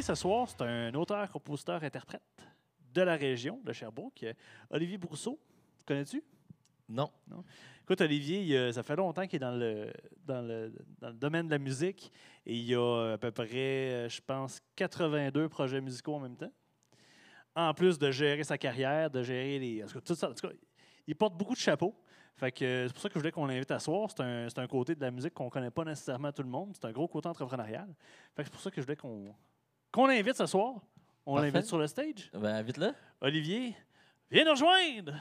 invité ce soir, c'est un auteur, compositeur, interprète de la région de Sherbrooke, Olivier Brousseau. Tu connais-tu? Non. Écoute, Olivier, ça fait longtemps qu'il est dans le, dans, le, dans le domaine de la musique et il y a à peu près, je pense, 82 projets musicaux en même temps. En plus de gérer sa carrière, de gérer les. En tout cas, tout ça, en tout cas, il porte beaucoup de chapeaux. Fait que c'est pour ça que je voulais qu'on l'invite à soir. C'est un, c'est un côté de la musique qu'on ne connaît pas nécessairement tout le monde. C'est un gros côté entrepreneurial. Fait que c'est pour ça que je voulais qu'on qu'on l'invite ce soir. On Parfait. l'invite sur le stage. Ben, invite-le. Olivier, viens nous rejoindre!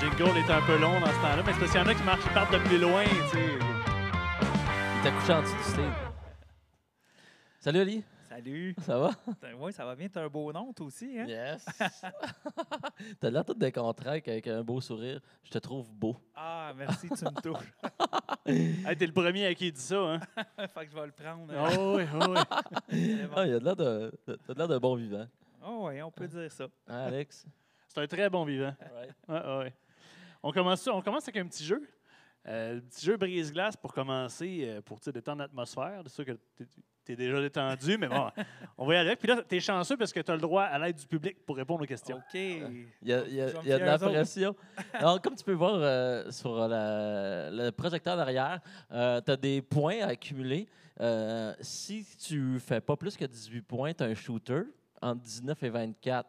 Jingle est un peu long dans ce temps-là, mais c'est parce qu'il y en a qui marchent, qui partent de plus loin, tu sais. Il t'a couché en dessous du stage. Salut, Ali. Salut. Ça va? Oui, ça va bien. T'as un beau nom, toi aussi, hein? Yes. T'as l'air tout décontracté avec un beau sourire. Je te trouve beau. Ah, merci, tu me touches. Hey, t'es le premier à qui il dit ça, hein? fait que je vais le prendre. hein. Oh oui, oh oui. Bon. Ah, il a de l'air de, de- t'as de l'air de bon vivant. Oh, oui, on peut dire ça. Hein, Alex? C'est un très bon vivant. Alright. Ouais, ouais. On, commence on commence avec un petit jeu. Euh, le petit jeu brise-glace pour commencer, euh, pour tu détendre l'atmosphère. C'est sûr que tu es déjà détendu, mais bon, on va y aller. avec. Puis là, tu es chanceux parce que tu as le droit à l'aide du public pour répondre aux questions. OK. Il y a, il y a- Je vais me il y a de la pression. Alors, comme tu peux voir euh, sur la- le projecteur derrière, tu as des points à accumuler. Euh, si tu fais pas plus que 18 points, tu as un shooter. Entre 19 et 24,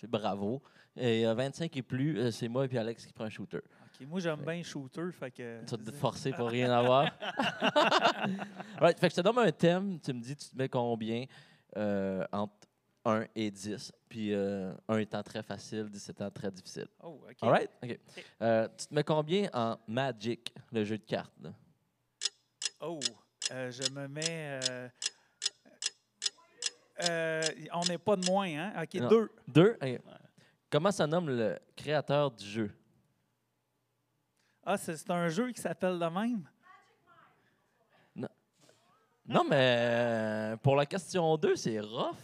c'est bravo. Et euh, 25 et plus, euh, c'est moi et puis Alex qui prend un shooter. OK, Moi, j'aime bien shooter, fait que... Tu vas te forcer pour rien avoir. right, fait que je te donne un thème, tu me dis, tu te mets combien euh, entre 1 et 10. Puis euh, 1 étant très facile, 10 étant très difficile. Oh, OK. All right? OK. Euh, tu te mets combien en Magic, le jeu de cartes? là? Oh, euh, je me mets... euh, euh, on n'est pas de moins, hein? OK, Non. deux. Deux? OK. Comment ça nomme le créateur du jeu? Ah, c'est c'est un jeu qui s'appelle de même? Non, mais euh, pour la question 2, c'est rough.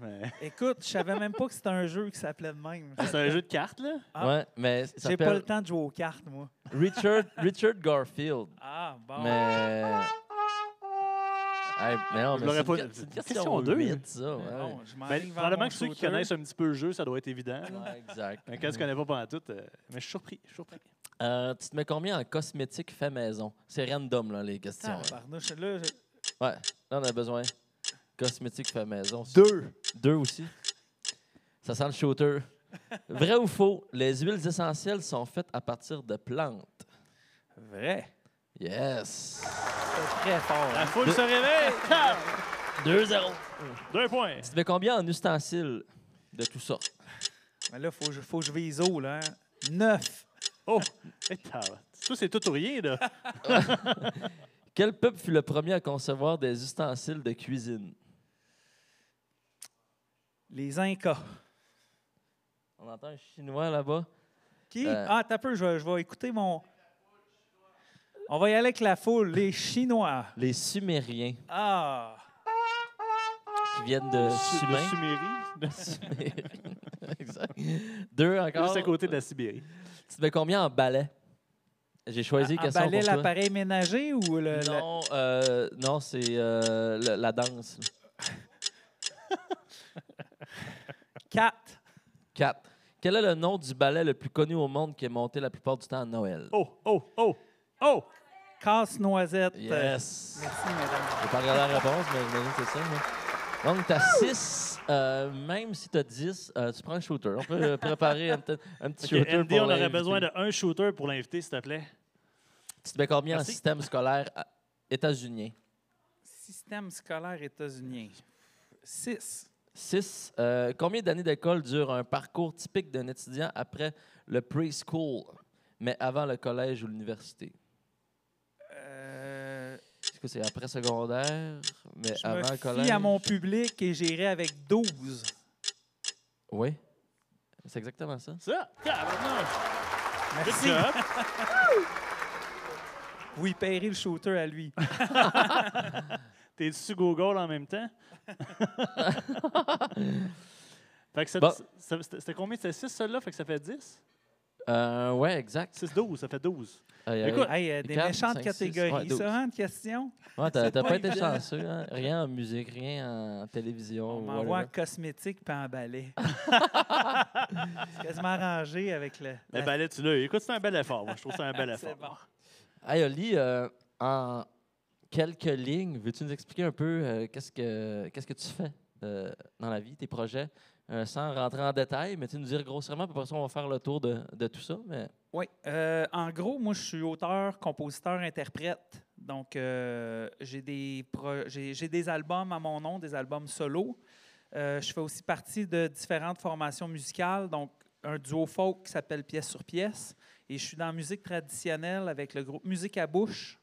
Mais- Écoute, je savais même pas que c'était un jeu qui s'appelait de même. C'est un jeu de cartes, là? Ah. Ouais, mais ça J'ai pas le temps de jouer aux cartes, moi. Richard, Richard Garfield. Ah, bon. Mais. Hey, mais non, Je mais l'aurais c'est pas- une, c'est une question question deux, 8, ça. ouais. Je Ben, vais vers probablement mon que ceux qui shooter. connaissent un petit peu le jeu, ça doit être évident. là. Ouais, exact. Mais quand tu connais pas pendant tout, euh, mais je suis surpris. Je suis surpris. Euh, tu te mets combien en cosmétique fait maison? C'est random, là, les questions. Tabarnouche, là, je- Ouais, là, on a besoin. Cosmétique fait maison. Deux. Deux aussi. Ça sent le shooter. Vrai ou faux, les huiles essentielles sont faites à partir de plantes. Vrai. Yes. C'est très fort. La hein. foule se réveille! Ah! 2-0. Deux points. Tu te mets combien en ustensiles de tout ça? Mais là, il faut, que je- faut que je vise haut, là. hein. Neuf. Oh! Toi, c'est tout ou rien, là. Quel peuple fut le premier à concevoir des ustensiles de cuisine? Les Incas. On entend un chinois là-bas. Qui? Euh, Ah, t'as peu, je vais, je vais écouter mon. On va y aller avec la foule. Les Chinois. Les Sumériens, Ah! qui viennent de De. Sumérie. Exact. Deux encore. Juste à côté de la Sibérie. Tu te mets combien en balai? J'ai choisi En question balai, l'appareil ménager ou le. Non, euh, non c'est euh, le- la danse. Quatre. Quatre. Quel est le nom du ballet le plus connu au monde qui est monté la plupart du temps à Noël? Oh, oh, oh, oh! Casse-noisette. Yes! Merci, mesdames. J'ai pas regardé la réponse, mais j'imagine que c'est ça. moi. Donc, tu as 6. même si tu as 10, euh, tu prends un shooter. On peut euh, préparer un, petit- un petit Ok, shooter MD, pour on aurait l'invité. besoin d'un shooter pour l'inviter, s'il te plaît. Tu te mets combien en système scolaire à- états-unien? Système scolaire états-unien. Six. 6. combien d'années d'école dure un parcours typique d'un étudiant après le preschool, mais avant le collège ou l'université? Est-ce que c'est après secondaire, mais je avant me collège? à mon public et j'irai avec 12. Oui. C'est exactement ça. Ça! Merci. y payerez le shooter à lui. T'es dessus Google en même temps? fait que ça- Bon. c'était combien? C'était 6 celle-là, fait que ça fait 10? Euh, ouais, exact. 6, 12, ça fait 12. Aïe, aïe. Écoute, Hey, euh, des Quatre, méchantes cinq, six, catégories, ouais, douze. ça, hein, de questions? Ouais, t'as pas pas été chanceux. hein. Rien en musique, rien en télévision. On m'envoie en cosmétique puis en balai. c'est quasiment arrangé avec le. Mais la- là, tu l'as. Écoute, c'est un bel effort. Moi, je trouve que c'est un bel C'est effort. bon. Hey, Oli, euh, en quelques lignes, veux-tu nous expliquer un peu euh, qu'est-ce que qu'est-ce que tu fais euh, dans la vie, tes projets, euh, sans rentrer en détail, mais tu nous dire grossièrement, puis après ça, on va faire le tour de, tout ça. Oui. euh, en gros, moi, je suis auteur, compositeur, interprète. Donc, euh, j'ai des, des albums à mon nom, des albums solo. Je fais aussi partie de différentes formations musicales, donc un duo folk qui s'appelle Pièce sur pièce. Et je suis dans musique traditionnelle avec le groupe Musique à bouche,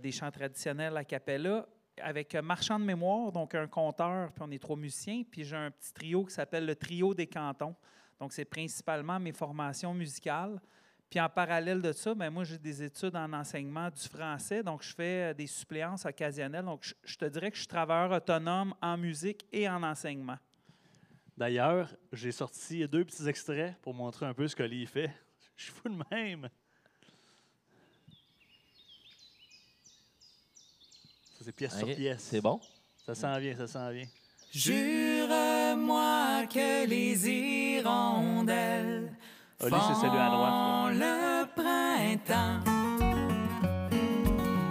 des chants traditionnels a cappella, avec Marchand de mémoire, donc un conteur, puis on est trois musiciens. Puis j'ai un petit trio qui s'appelle le Trio des cantons. Donc, c'est principalement mes formations musicales. Puis en parallèle de ça, ben moi, j'ai des études en enseignement du français. Donc, je fais euh, des suppléances occasionnelles. Donc, je, te dirais que je suis travailleur autonome en musique et en enseignement. D'ailleurs, j'ai sorti deux petits extraits pour montrer un peu ce qu'Oli fait. Je suis fou de même. Ça, c'est pièce Ok, sur pièce. c'est bon? Ça s'en vient, ça s'en vient. Jure-moi que les hirondelles Oli, c'est celui à droite. le printemps.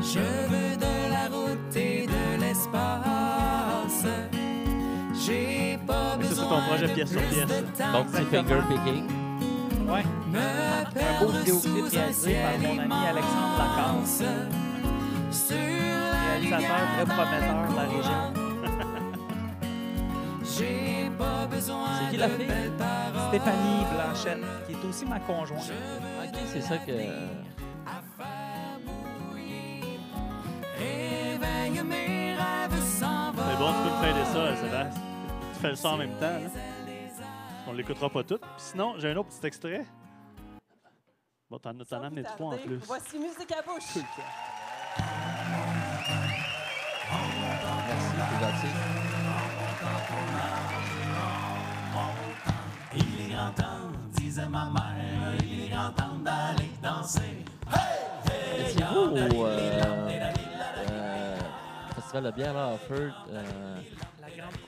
Je veux de la route et de l'espace. J'ai pas Mais ça, c'est ton projet pièce sur pièce. Bon petit finger picking? Ouais. Un beau vidéoclip réalisé par mon ami Alexandre Lacasse. Très prometteur de la région. C'est qui la fille? Stéphanie Blanchette, qui est aussi ma conjointe. Ok, c'est ça que. C'est bon, tu peux me faire ça, Sébastien. Tu fais le son en même temps. Là. On l'écoutera pas tout. Puis sinon, j'ai un autre petit extrait. Bon, t'en t'en as amené trois en plus. Voici Musique à bouche. Euh, euh, Festival de bière euh,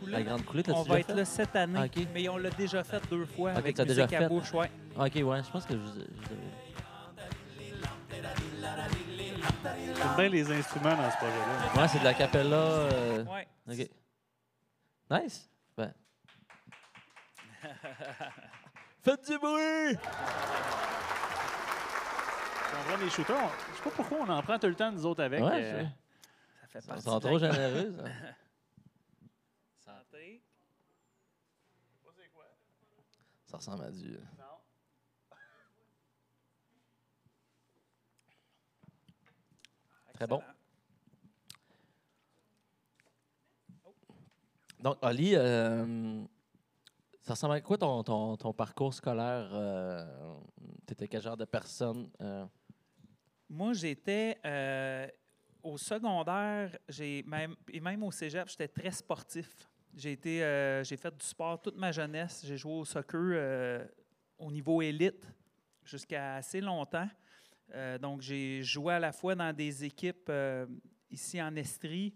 La Grande Coulée. On va être là cette année, Ah, mais on l'a déjà fait deux fois avec déjà. Ouais. Ah, Ok, ouais, je pense que je- J'aime bien les instruments dans ce projet-là. Ouais, c'est de la capella. euh, Ouais. Ok. Nice. Ben. Faites du bruit! On prend des shooters. on- Je sais pas pourquoi on en prend tout le temps, nous autres, avec. Ouais, euh, Ça fait partie trop généreux. ça. Santé. Ça ressemble à du. Très bon? Donc, Ali, euh, ça ressemble à quoi ton, ton, ton parcours scolaire? Euh, tu étais quel genre de personne? euh? Moi, j'étais au secondaire, même et même au cégep, j'étais très sportif. J'ai été, j'ai fait du sport toute ma jeunesse. J'ai joué au soccer au niveau élite jusqu'à assez longtemps. Euh, donc, j'ai joué à la fois dans des équipes euh, ici en Estrie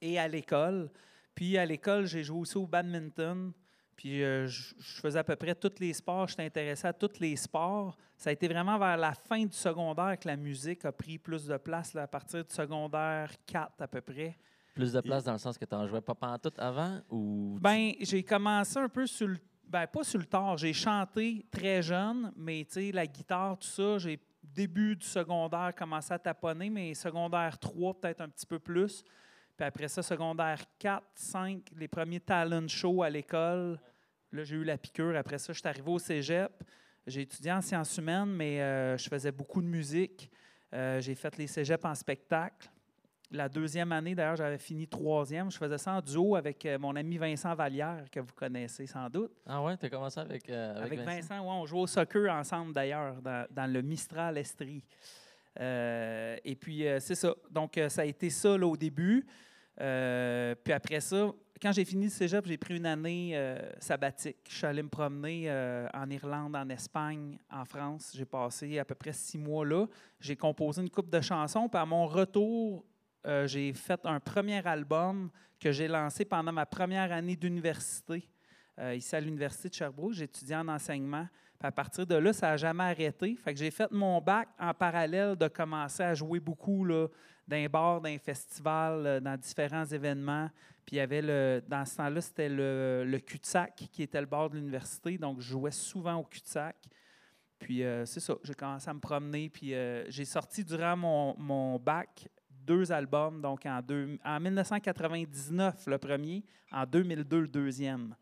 et à l'école. Puis à l'école, j'ai joué aussi au badminton. Puis euh, je je faisais à peu près tous les sports. J'étais intéressé à tous les sports. Ça a été vraiment vers la fin du secondaire que la musique a pris plus de place, là, à partir du secondaire 4 à peu près. Plus de place dans le sens que tu en jouais pas pantoute avant? Ou Ben, j'ai commencé un peu sur le. Ben, pas sur le tard. J'ai chanté très jeune, mais tu sais, la guitare, tout ça, j'ai début du secondaire commencé à taponner, mais secondaire 3, peut-être un petit peu plus. Puis après ça, secondaire 4, 5, les premiers talent shows à l'école. Là, j'ai eu la piqûre. Après ça, je suis arrivé au cégep. J'ai étudié en sciences humaines, mais euh, je faisais beaucoup de musique. Euh, j'ai fait les cégeps en spectacle. La deuxième année, d'ailleurs, j'avais fini troisième. Je faisais ça en duo avec euh, mon ami Vincent Vallière, que vous connaissez sans doute. Ah ouais, tu as commencé avec, euh, avec, Avec, Vincent? Vincent, ouais, on jouait au soccer ensemble, d'ailleurs, dans, dans le Mistral Estrie. Euh, et puis, euh, c'est ça. Donc, ça a été ça là, au début. Puis après ça, quand j'ai fini le cégep, j'ai pris une année sabbatique. Je suis allé me promener en Irlande, en Espagne, en France. J'ai passé à peu près six mois là. J'ai composé une coupe de chansons. Puis à mon retour, euh, j'ai fait un premier album que j'ai lancé pendant ma première année d'université. euh, ici à l'Université de Sherbrooke, j'étudiais en enseignement. Puis à partir de là, ça n'a jamais arrêté. Fait que j'ai fait mon bac en parallèle de commencer à jouer beaucoup là, dans les bars, dans dans différents événements. Puis il y avait le, dans ce temps-là, c'était le, le cul-de-sac qui était le bar de l'université. Donc, je jouais souvent au cul-de-sac. Puis euh, c'est ça, j'ai commencé à me promener. Puis j'ai sorti durant mon bac deux albums. Donc en, deux, en 1999, le premier, en 2002, le deuxième.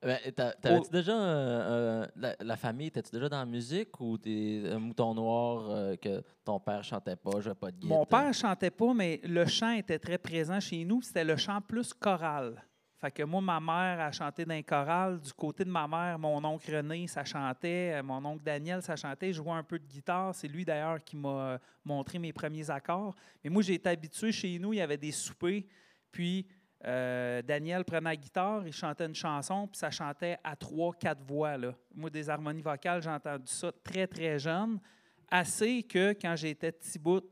Ben, T'avais-tu Oh. déjà. euh, euh, la, la famille, étais-tu déjà dans la musique ou t'es un mouton noir euh, que ton père chantait pas, jouait pas de guitare? Mon père chantait pas, mais le chant était très présent chez nous. C'était le chant plus choral. Fait que moi, ma mère a chanté dans un choral. Du côté de ma mère, mon oncle René, ça chantait. Euh, Mon oncle Daniel, ça chantait. Je jouais un peu de guitare. C'est lui, d'ailleurs, qui m'a euh, montré mes premiers accords. Mais moi, j'ai été habitué chez nous. Il y avait des soupers. Puis, euh, Daniel prenait la guitare, il chantait une chanson, puis ça chantait à trois, quatre voix. Là. Moi, des harmonies vocales, j'ai entendu ça très, très jeune. Assez que quand j'étais petit bout,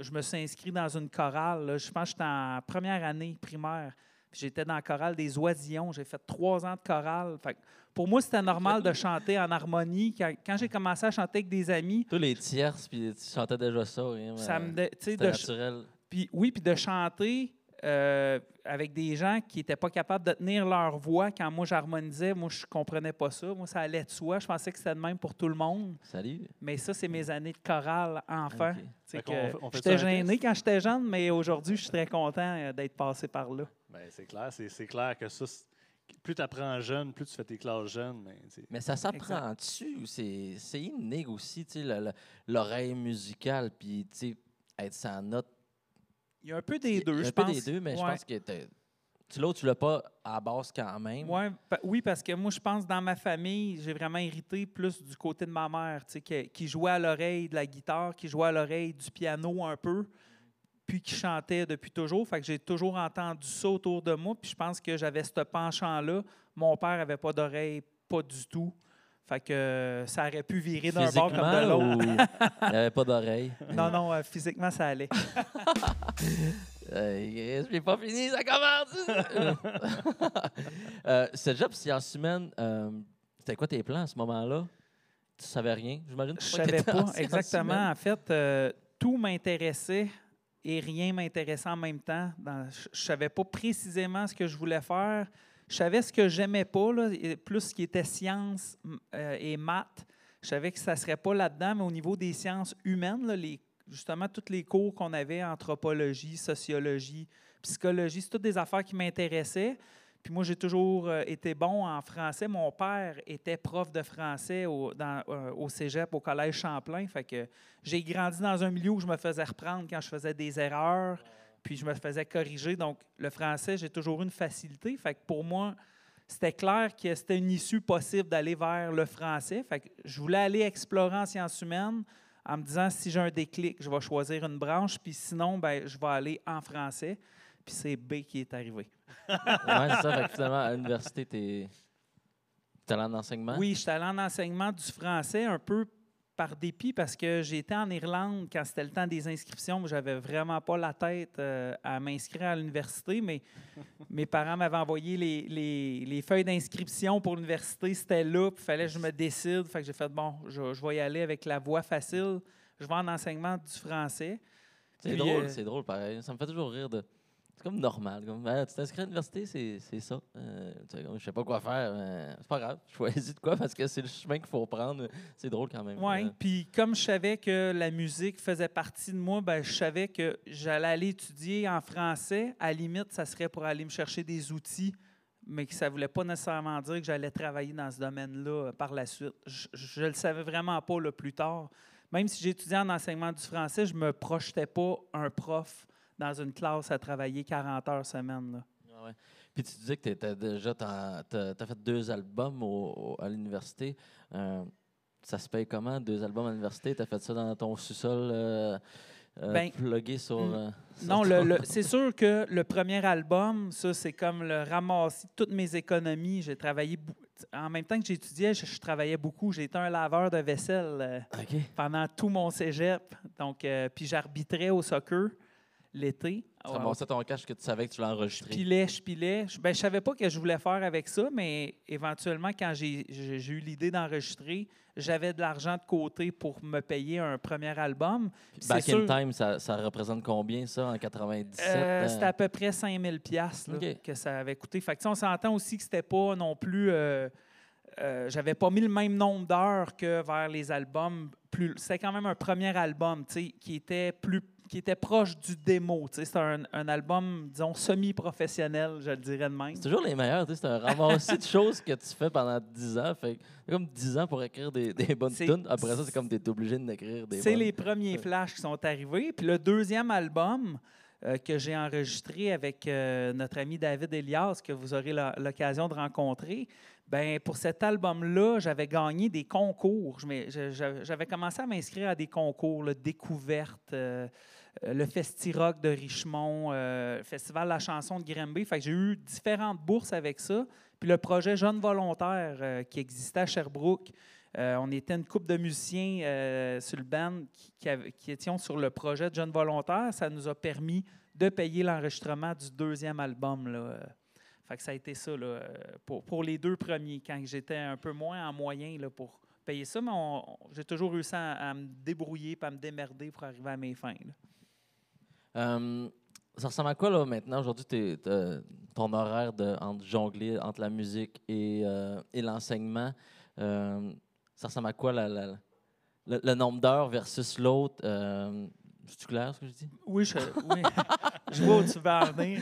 je me suis inscrit dans une chorale. Je pense que j'étais en première année primaire. J'étais dans la chorale des Oisillons. J'ai fait trois ans de chorale. Fait que pour moi, c'était normal de chanter en harmonie. Quand, quand j'ai commencé à chanter avec des amis, Tous les tierces, puis tu chantais déjà ça. hein, ça me. dé- tu sais, C'était de, naturel. puis oui, puis de chanter euh, avec des gens qui n'étaient pas capables de tenir leur voix quand moi j'harmonisais, moi je comprenais pas ça. Moi, ça allait de soi. Je pensais que c'était le même pour tout le monde. Salut. Mais ça, c'est mes années de chorale enfant. Ok. Tu sais Fait que qu'on fait- on fait J'étais gêné quand j'étais jeune, mais aujourd'hui, je suis très content euh, d'être passé par là. Ben, c'est clair, c'est c'est clair que ça, plus tu apprends jeune, plus tu fais tes classes jeunes. Mais, c'est- Mais ça s'apprend-tu c'est c'est inné aussi, l'oreille musicale, puis tu sais, être sans note? Il y a un peu des Il y a deux, un je peu pense. des deux, mais je pense que tu l'autre, tu l'as pas à la base quand même. Ouais, pa- oui, parce que moi, je pense dans ma famille, j'ai vraiment hérité plus du côté de ma mère, tu sais, qui, qui jouait à l'oreille de la guitare, qui jouait à l'oreille du piano un peu, puis qui chantait depuis toujours. Fait que j'ai toujours entendu ça autour de moi, puis je pense que j'avais ce penchant-là. Mon père avait pas d'oreille, pas du tout. Fait que euh, ça aurait pu virer d'un bord comme de l'autre. il n'y avait pas d'oreille. Non, non, euh, physiquement, ça allait. Euh, je l'ai pas fini, ça commence! euh, Cégep sciences humaines, euh, c'était quoi tes plans à ce moment-là? Tu savais rien? J'imagine? Que Je tu savais t'étais en pas exactement. En fait, tout m'intéressait et rien m'intéressait en même temps. Je je savais pas précisément ce que je voulais faire. Je savais ce que j'aimais pas, là, plus ce qui était sciences euh, et maths. Je savais que ça serait pas là-dedans, mais au niveau des sciences humaines, justement, tous les cours qu'on avait, anthropologie, sociologie, psychologie, c'est toutes des affaires qui m'intéressaient. Puis moi, j'ai toujours euh, été bon en français. Mon père était prof de français au, euh, au cégep, au collège Champlain. Fait que j'ai grandi dans un milieu où je me faisais reprendre quand je faisais des erreurs, puis je me faisais corriger. Donc, le français, j'ai toujours eu une facilité. Fait que pour moi, c'était clair que c'était une issue possible d'aller vers le français. Fait que je voulais aller explorer en sciences humaines en me disant si j'ai un déclic, je vais choisir une branche, puis sinon, ben, je vais aller en français. Puis c'est B qui est arrivé. Ouais, c'est ça. Fait que finalement, à l'université, tu es allé en enseignement? Oui, j'étais allé en enseignement du français un peu par dépit parce que j'étais en Irlande quand c'était le temps des inscriptions. J'avais vraiment pas la tête euh, à m'inscrire à l'université, mais mes parents m'avaient envoyé les, les- les feuilles d'inscription pour l'université. C'était là, puis il fallait que je me décide. Fait que j'ai fait, bon, je, je vais y aller avec la voie facile. Je vais en enseignement du français. C'est drôle, euh, c'est drôle pareil. Ça me fait toujours rire de. C'est comme normal. Comme, Ah, tu t'inscris à l'université, c'est ça. Euh, je sais pas quoi faire. mais c'est pas grave. Je choisis de quoi parce que c'est le chemin qu'il faut prendre. C'est drôle quand même. Oui, Euh, puis comme je savais que la musique faisait partie de moi, ben, je savais que j'allais aller étudier en français. À la limite, ça serait pour aller me chercher des outils, mais que ça ne voulait pas nécessairement dire que j'allais travailler dans ce domaine-là euh, par la suite. Je ne le savais vraiment pas là, plus tard. Même si j'étudiais en enseignement du français, je ne me projetais pas un prof dans une classe à travailler 40 heures semaine. là. Ah ouais. Puis tu disais que tu étais déjà. Tu as, fait deux albums au- au- à l'université. Euh, ça se paye comment, deux albums à l'université? Tu as fait ça dans ton sous-sol? euh, euh, Ben, plugger sur. mm. euh, sur Non, le, le- c'est sûr que le premier album, ça, c'est comme le ramassis de toutes mes économies. J'ai travaillé. En même temps que j'étudiais, je, je travaillais beaucoup. J'ai été un laveur de vaisselle euh, pendant tout mon cégep. Donc, puis j'arbitrais au soccer l'été. Tu ramassais ton cash que tu savais que tu l'as Je enregistré. pilais, je pilais. Je, ben, je savais pas ce que je voulais faire avec ça, mais éventuellement, quand j'ai eu l'idée d'enregistrer, j'avais de l'argent de côté pour me payer un premier album. C'est Back sûr- in time, ça, ça représente combien, ça, en 97? Euh, euh? c'était à peu près 5000 pièces OK. que ça avait coûté. Fait que, on s'entend aussi que c'était pas non plus. euh, euh, J'avais pas mis le même nombre d'heures que vers les albums. Plus, c'était quand même un premier album, qui était plus qui était proche du démo. C'était un, un album, disons, semi-professionnel, je le dirais de même. C'est toujours les meilleurs. C'est un ramassis de choses que tu fais pendant 10 ans. Fait c'est comme 10 ans pour écrire des, des bonnes C'est- tunes. Après ça, c'est comme tu es obligé d'écrire des C'est les premiers flashs qui sont arrivés. Puis le deuxième album euh, que j'ai enregistré avec euh, notre ami David Elias, que vous aurez l'occasion de rencontrer, ben pour cet album-là, j'avais gagné des concours. J'avais commencé à m'inscrire à des concours, le Découverte, euh, euh, le Festi-Rock de Richemont, euh, le Festival de la chanson de Grimby. Que j'ai eu différentes bourses avec ça. Puis le projet Jeunes volontaires euh, qui existait à Sherbrooke, on était une couple de musiciens sur le band qui, qui étions sur le projet de Jeunes volontaires. Ça nous a permis de payer l'enregistrement du deuxième album. Là. Que ça a été ça là, pour, pour les deux premiers, quand j'étais un peu moins en moyen là, pour payer ça, mais j'ai toujours réussi à, à me débrouiller et à me démerder pour arriver à mes fins. là. Euh, ça ressemble à quoi, là, maintenant? Aujourd'hui, ton horaire de entre jongler entre la musique et, euh, et l'enseignement, euh, ça ressemble à quoi, la- la- le, le nombre d'heures versus l'autre? C'est-tu clair, ce que je dis? Oui, je, oui. je vois où tu en venir.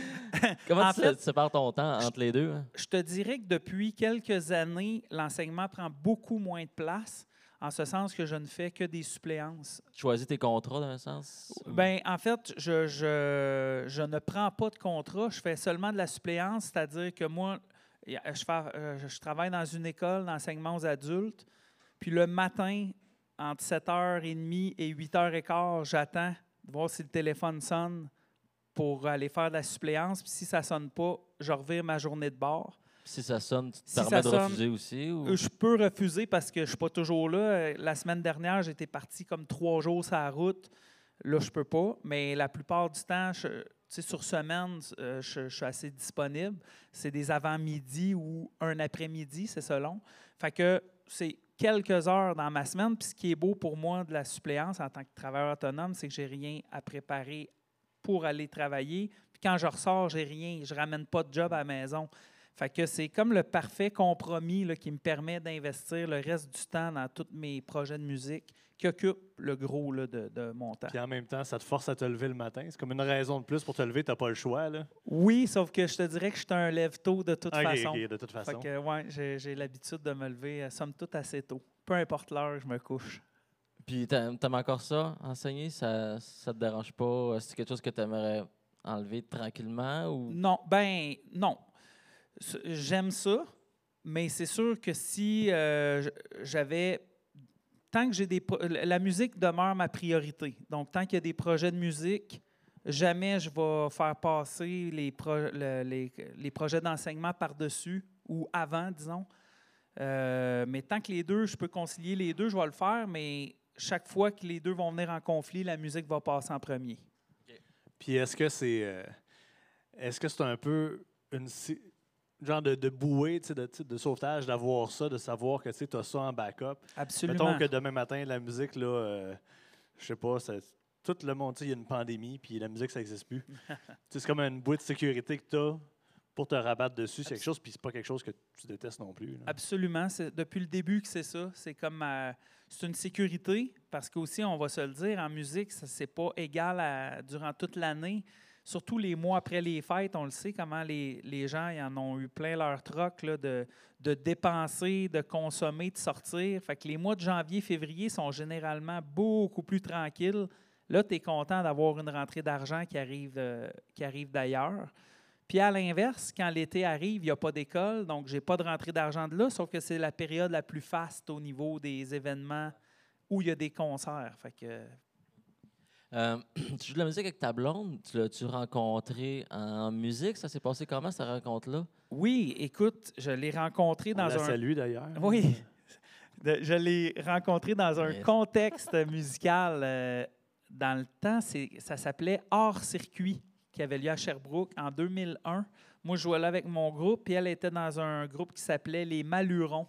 Comment En tu, fait, tu sépares ton temps entre les deux? hein? Je te dirais que depuis quelques années, l'enseignement prend beaucoup moins de place, en ce sens que je ne fais que des suppléances. Tu choisis tes contrats, dans un sens? Ben, en fait, je, je, je ne prends pas de contrat, je fais seulement de la suppléance, c'est-à-dire que moi, je, fais- euh, je travaille dans une école d'enseignement aux adultes, puis le matin, entre 7h30 et 8h15, j'attends de voir si le téléphone sonne pour aller faire de la suppléance, puis si ça ne sonne pas, je revire ma journée de bord. Si ça sonne, tu te Si permets de sonne, refuser aussi? Ou... Euh, Je peux refuser parce que je ne suis pas toujours là. Euh, La semaine dernière, j'étais parti comme trois jours sur la route. Là, je peux pas. Mais la plupart du temps, je- tu sais, sur semaine, euh, je, je suis assez disponible. C'est des avant-midi ou un après-midi, c'est selon. Fait que c'est quelques heures dans ma semaine. Puis ce qui est beau pour moi de la suppléance en tant que travailleur autonome, c'est que j'ai rien à préparer pour aller travailler. Puis quand je ressors, j'ai rien. Je ramène pas de job à la maison. Fait que c'est comme le parfait compromis là, qui me permet d'investir le reste du temps dans tous mes projets de musique qui occupent le gros là, de, de mon temps. Puis en même temps, ça te force à te lever le matin. C'est comme une raison de plus pour te lever, tu n'as pas le choix. Là. Oui, sauf que je te dirais que je suis un lève-tôt de toute façon. ok, de toute Fait façon. que, ouais, j'ai, j'ai l'habitude de me lever, euh, somme toute, assez tôt. Peu importe l'heure, je me couche. Puis t'aimes t'aimes encore ça, enseigner? Ça ne te dérange pas? C'est quelque chose que tu aimerais enlever tranquillement? Ou... Non, ben non. J'aime ça, mais c'est sûr que si euh, j'avais. Tant que j'ai des. La musique demeure ma priorité. Donc, tant qu'il y a des projets de musique, jamais je vais faire passer les, les, projets d'enseignement par-dessus ou avant, disons. Euh, mais tant que les deux, je peux concilier les deux, je vais le faire, mais chaque fois que les deux vont venir en conflit, la musique va passer en premier. Puis est-ce que c'est euh, est-ce que c'est un peu une genre de, de bouée, de, sauvetage, d'avoir ça, de savoir que tu as ça en backup. Absolument. Mettons que demain matin, la musique, là, euh, je sais pas, ça- tout le monde, il y a une pandémie, puis la musique, ça n'existe plus. C'est comme une bouée de sécurité que tu as pour te rabattre dessus. C'est quelque chose, puis c'est pas quelque chose que tu détestes non plus. là. Absolument. C'est depuis le début que c'est ça. C'est comme euh, c'est une sécurité parce qu'aussi, on va se le dire, en musique, ça c'est pas égal à, durant toute l'année. Surtout les mois après les fêtes, on le sait comment les, les gens en ont eu plein leur troc là, de, de dépenser, de consommer, de sortir. Fait que les mois de janvier, février sont généralement beaucoup plus tranquilles. Là, tu es content d'avoir une rentrée d'argent qui arrive, euh, arrive d'ailleurs. Puis à l'inverse, quand l'été arrive, il n'y a pas d'école, donc j'ai pas de rentrée d'argent de là, sauf que c'est la période la plus faste au niveau des événements où il y a des concerts. Fait que, Euh, tu joues de la musique avec ta blonde? Tu l'as-tu rencontré en musique? Ça s'est passé comment, cette rencontre-là? Oui, écoute, je l'ai rencontré On dans la un. salue d'ailleurs. Oui. De- je l'ai rencontré dans un Yes. contexte musical. euh, dans le temps, ça s'appelait Hors Circuit, qui avait lieu à Sherbrooke en 2001. Moi, je jouais là avec mon groupe, puis elle était dans un groupe qui s'appelait Les Malurons.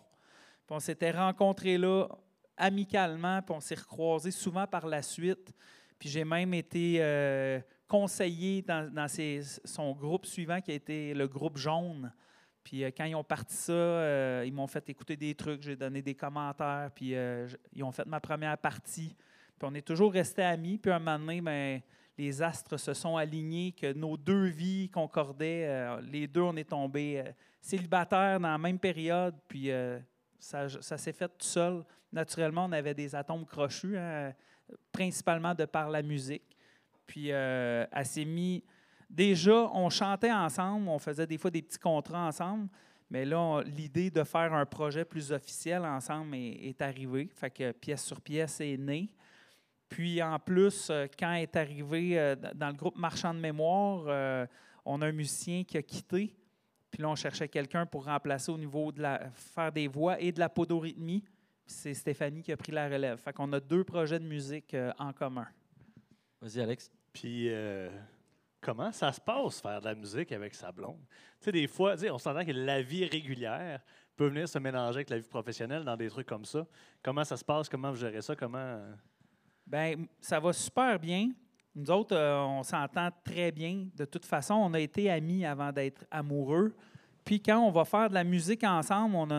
Puis on s'était rencontrés là amicalement, puis on s'est recroisés souvent par la suite. Puis j'ai même été euh, conseillé dans, son groupe suivant, qui a été le groupe Jaune. Puis euh, quand ils ont parti ça, euh, ils m'ont fait écouter des trucs, j'ai donné des commentaires, puis euh, ils ont fait ma première partie. Puis on est toujours restés amis. Puis un moment donné, ben, les astres se sont alignés, que nos deux vies concordaient. les deux, on est tombés célibataires dans la même période. Puis ça, ça s'est fait tout seul. Naturellement, on avait des atomes crochus, hein, principalement de par la musique. Puis euh, elle s'est mis. Déjà, on chantait ensemble, on faisait des fois des petits contrats ensemble, mais là, l'idée de faire un projet plus officiel ensemble est, est arrivée. Fait que pièce sur pièce est née. Puis en plus, euh, quand est arrivée euh, dans le groupe Marchand de mémoire, euh, on a un musicien qui a quitté. Puis là, on cherchait quelqu'un pour remplacer au niveau de la faire des voix et de la podorythmie. Puis c'est Stéphanie qui a pris la relève. Fait qu'on a deux projets de musique euh, en commun. Vas-y, Alex. Puis, euh, comment ça se passe faire de la musique avec sa blonde? Tu sais, des fois, on s'entend que la vie régulière peut venir se mélanger avec la vie professionnelle dans des trucs comme ça. Comment ça se passe? Comment vous gérez ça? Comment. euh, Bien, ça va super bien. Nous autres, euh, on s'entend très bien. De toute façon, on a été amis avant d'être amoureux. Puis quand on va faire de la musique ensemble, on a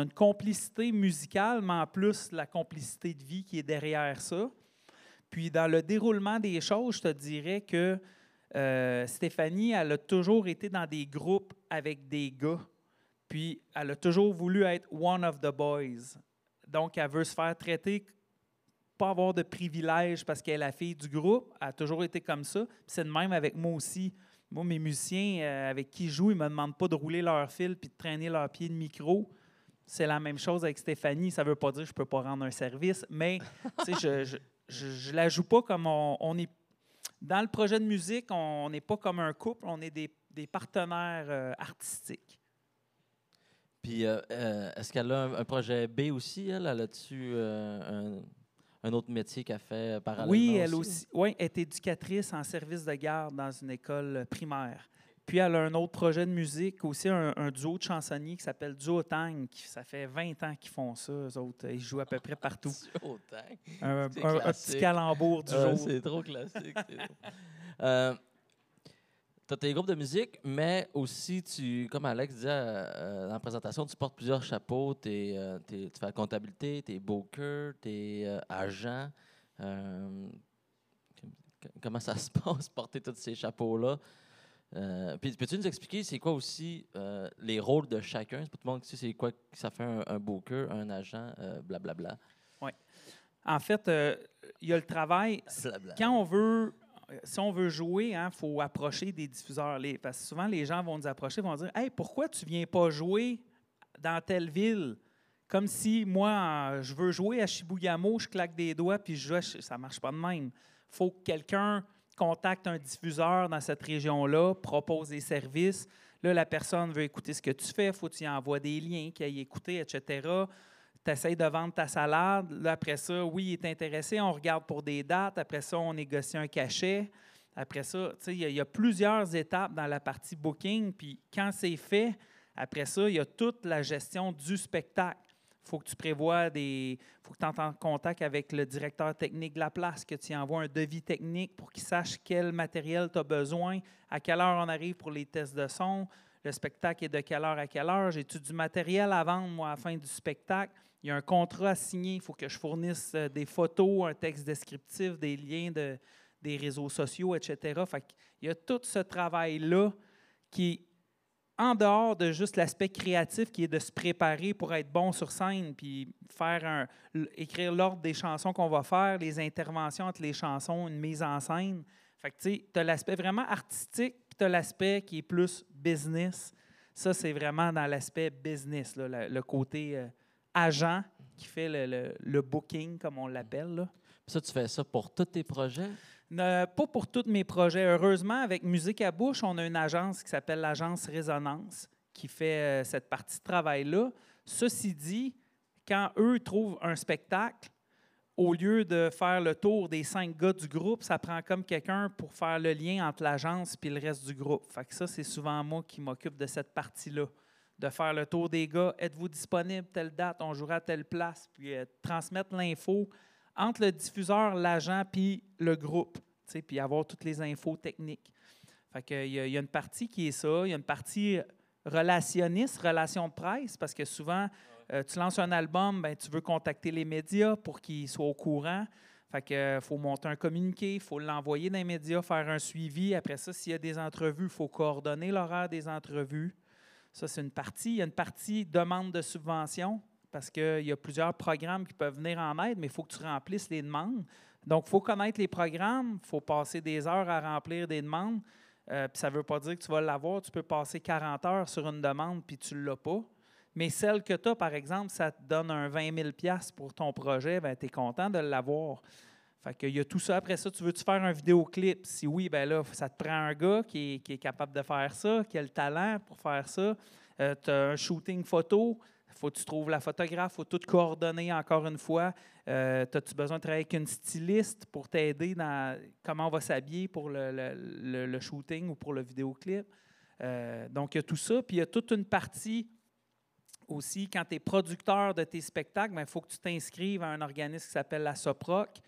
une, complicité musicale, mais en plus la complicité de vie qui est derrière ça. Puis dans le déroulement des choses, je te dirais que euh, Stéphanie, elle a toujours été dans des groupes avec des gars. Puis elle a toujours voulu être one of the boys. Donc, elle veut se faire traiter pas avoir de privilèges parce qu'elle est la fille du groupe. Elle a toujours été comme ça. C'est de même avec moi aussi. Moi, mes musiciens euh, avec qui je joue, ils ne me demandent pas de rouler leur fil puis de traîner leur pied de micro. C'est la même chose avec Stéphanie. Ça ne veut pas dire que je ne peux pas rendre un service, mais je je, je, je la joue pas comme on, on est. Dans le projet de musique, on n'est pas comme un couple, on est des, des partenaires euh, artistiques. Puis, euh, est-ce qu'elle a un, projet B aussi, elle? Elle a-tu un, un autre métier qu'elle fait parallèlement? Oui, elle aussi. Oui, elle est éducatrice en service de garde dans une école primaire. Puis elle a un autre projet de musique, aussi un, un duo de chansonniers qui s'appelle Duo Tang. qui- Ça fait 20 ans qu'ils font ça, eux autres. Ils jouent à peu près partout. Un, C'est un- un petit calembour du Ah, jour. c'est trop classique. Euh, tu as tes groupes de musique, mais aussi, tu, comme Alex disait euh, dans la présentation, tu portes plusieurs chapeaux. Euh, tu fais la comptabilité, tu es booker, tu es agent. Euh, com- comment ça se passe, porter tous ces chapeaux-là? Euh, puis, peux-tu nous expliquer c'est quoi aussi euh, les rôles de chacun? C'est pas tout le monde qui sait c'est quoi que ça fait un, un booker, un agent, euh, blablabla. En fait, euh, il y a le travail. Quand on veut, si on veut jouer, il faut approcher des diffuseurs. Parce que souvent, les gens vont nous approcher, vont dire Hey, pourquoi tu viens pas jouer dans telle ville? Comme si moi, je veux jouer à Shibugamo, je claque des doigts puis je joue. Ça marche pas de même. faut que quelqu'un contacte un diffuseur dans cette région-là, propose des services. Là, la personne veut écouter ce que tu fais, faut que tu y envoies des liens, qu'il aille écouter, etc. Tu essaies de vendre ta salade. Là, après ça, oui, il est intéressé, on regarde pour des dates. Après ça, on négocie un cachet. Après ça, il y, a- plusieurs étapes dans la partie booking. Puis quand c'est fait, après ça, il y a toute la gestion du spectacle. Il faut que tu prévois des. Faut que tu entres en contact avec le directeur technique de la place, que tu envoies un devis technique pour qu'il sache quel matériel tu as besoin, à quelle heure on arrive pour les tests de son, le spectacle est de quelle heure à quelle heure, j'ai-tu du matériel à vendre, moi, à la fin du spectacle? Il y a un contrat à signer, il faut que je fournisse euh, des photos, un texte descriptif, des liens de, des réseaux sociaux, etc. Fait il y a tout ce travail-là qui est en dehors de juste l'aspect créatif qui est de se préparer pour être bon sur scène, puis faire un, écrire l'ordre des chansons qu'on va faire, les interventions entre les chansons, une mise en scène. Fait que tu as l'aspect vraiment artistique, puis tu as l'aspect qui est plus business. Ça, c'est vraiment dans l'aspect business, le côté euh, agent qui fait le, le- le booking, comme on l'appelle. Ça, tu fais ça pour tous tes projets? Ne- pas pour tous mes projets. Heureusement, avec Musique à bouche, on a une agence qui s'appelle l'agence Résonance qui fait euh, cette partie de travail-là. Ceci dit, quand eux trouvent un spectacle, au lieu de faire le tour des cinq gars du groupe, ça prend comme quelqu'un pour faire le lien entre l'agence et le reste du groupe. Fait que ça, c'est souvent moi qui m'occupe de cette partie-là, de faire le tour des gars. Êtes-vous disponible telle date? On jouera à telle place. Puis euh, transmettre l'info entre le diffuseur, l'agent puis le groupe. Puis avoir toutes les infos techniques. Fait que, il, y a, une partie qui est ça. Il y a une partie relationniste, relation de presse, parce que souvent, euh, tu lances un album, ben, tu veux contacter les médias pour qu'ils soient au courant. Fait que, euh, faut monter un communiqué, il faut l'envoyer dans les médias, faire un suivi. Après ça, s'il y a des entrevues, il faut coordonner l'horaire des entrevues. Ça, c'est une partie. Il y a une partie demande de subvention parce qu'il y a plusieurs programmes qui peuvent venir en aide, mais il faut que tu remplisses les demandes. Donc, il faut connaître les programmes, il faut passer des heures à remplir des demandes. Euh, ça ne veut pas dire que tu vas l'avoir. Tu peux passer 40 heures sur une demande puis tu ne l'as pas. Mais celle que tu as, par exemple, ça te donne un 20 000 pour ton projet, ben, tu es content de l'avoir. Fait qu'il y a tout ça. Après ça, tu veux-tu faire un vidéoclip? Si oui, ben là, ça te prend un gars qui est, qui est capable de faire ça, qui a le talent pour faire ça. tu as un shooting photo. faut que tu trouves la photographe. faut tout coordonner encore une fois. Euh, As-tu besoin de travailler avec une styliste pour t'aider dans comment on va s'habiller pour le, le- le- shooting ou pour le vidéoclip? Euh, donc, il y a tout ça. Puis, il y a toute une partie aussi, quand tu es producteur de tes spectacles, il faut que tu t'inscrives à un organisme qui s'appelle la SOPROC.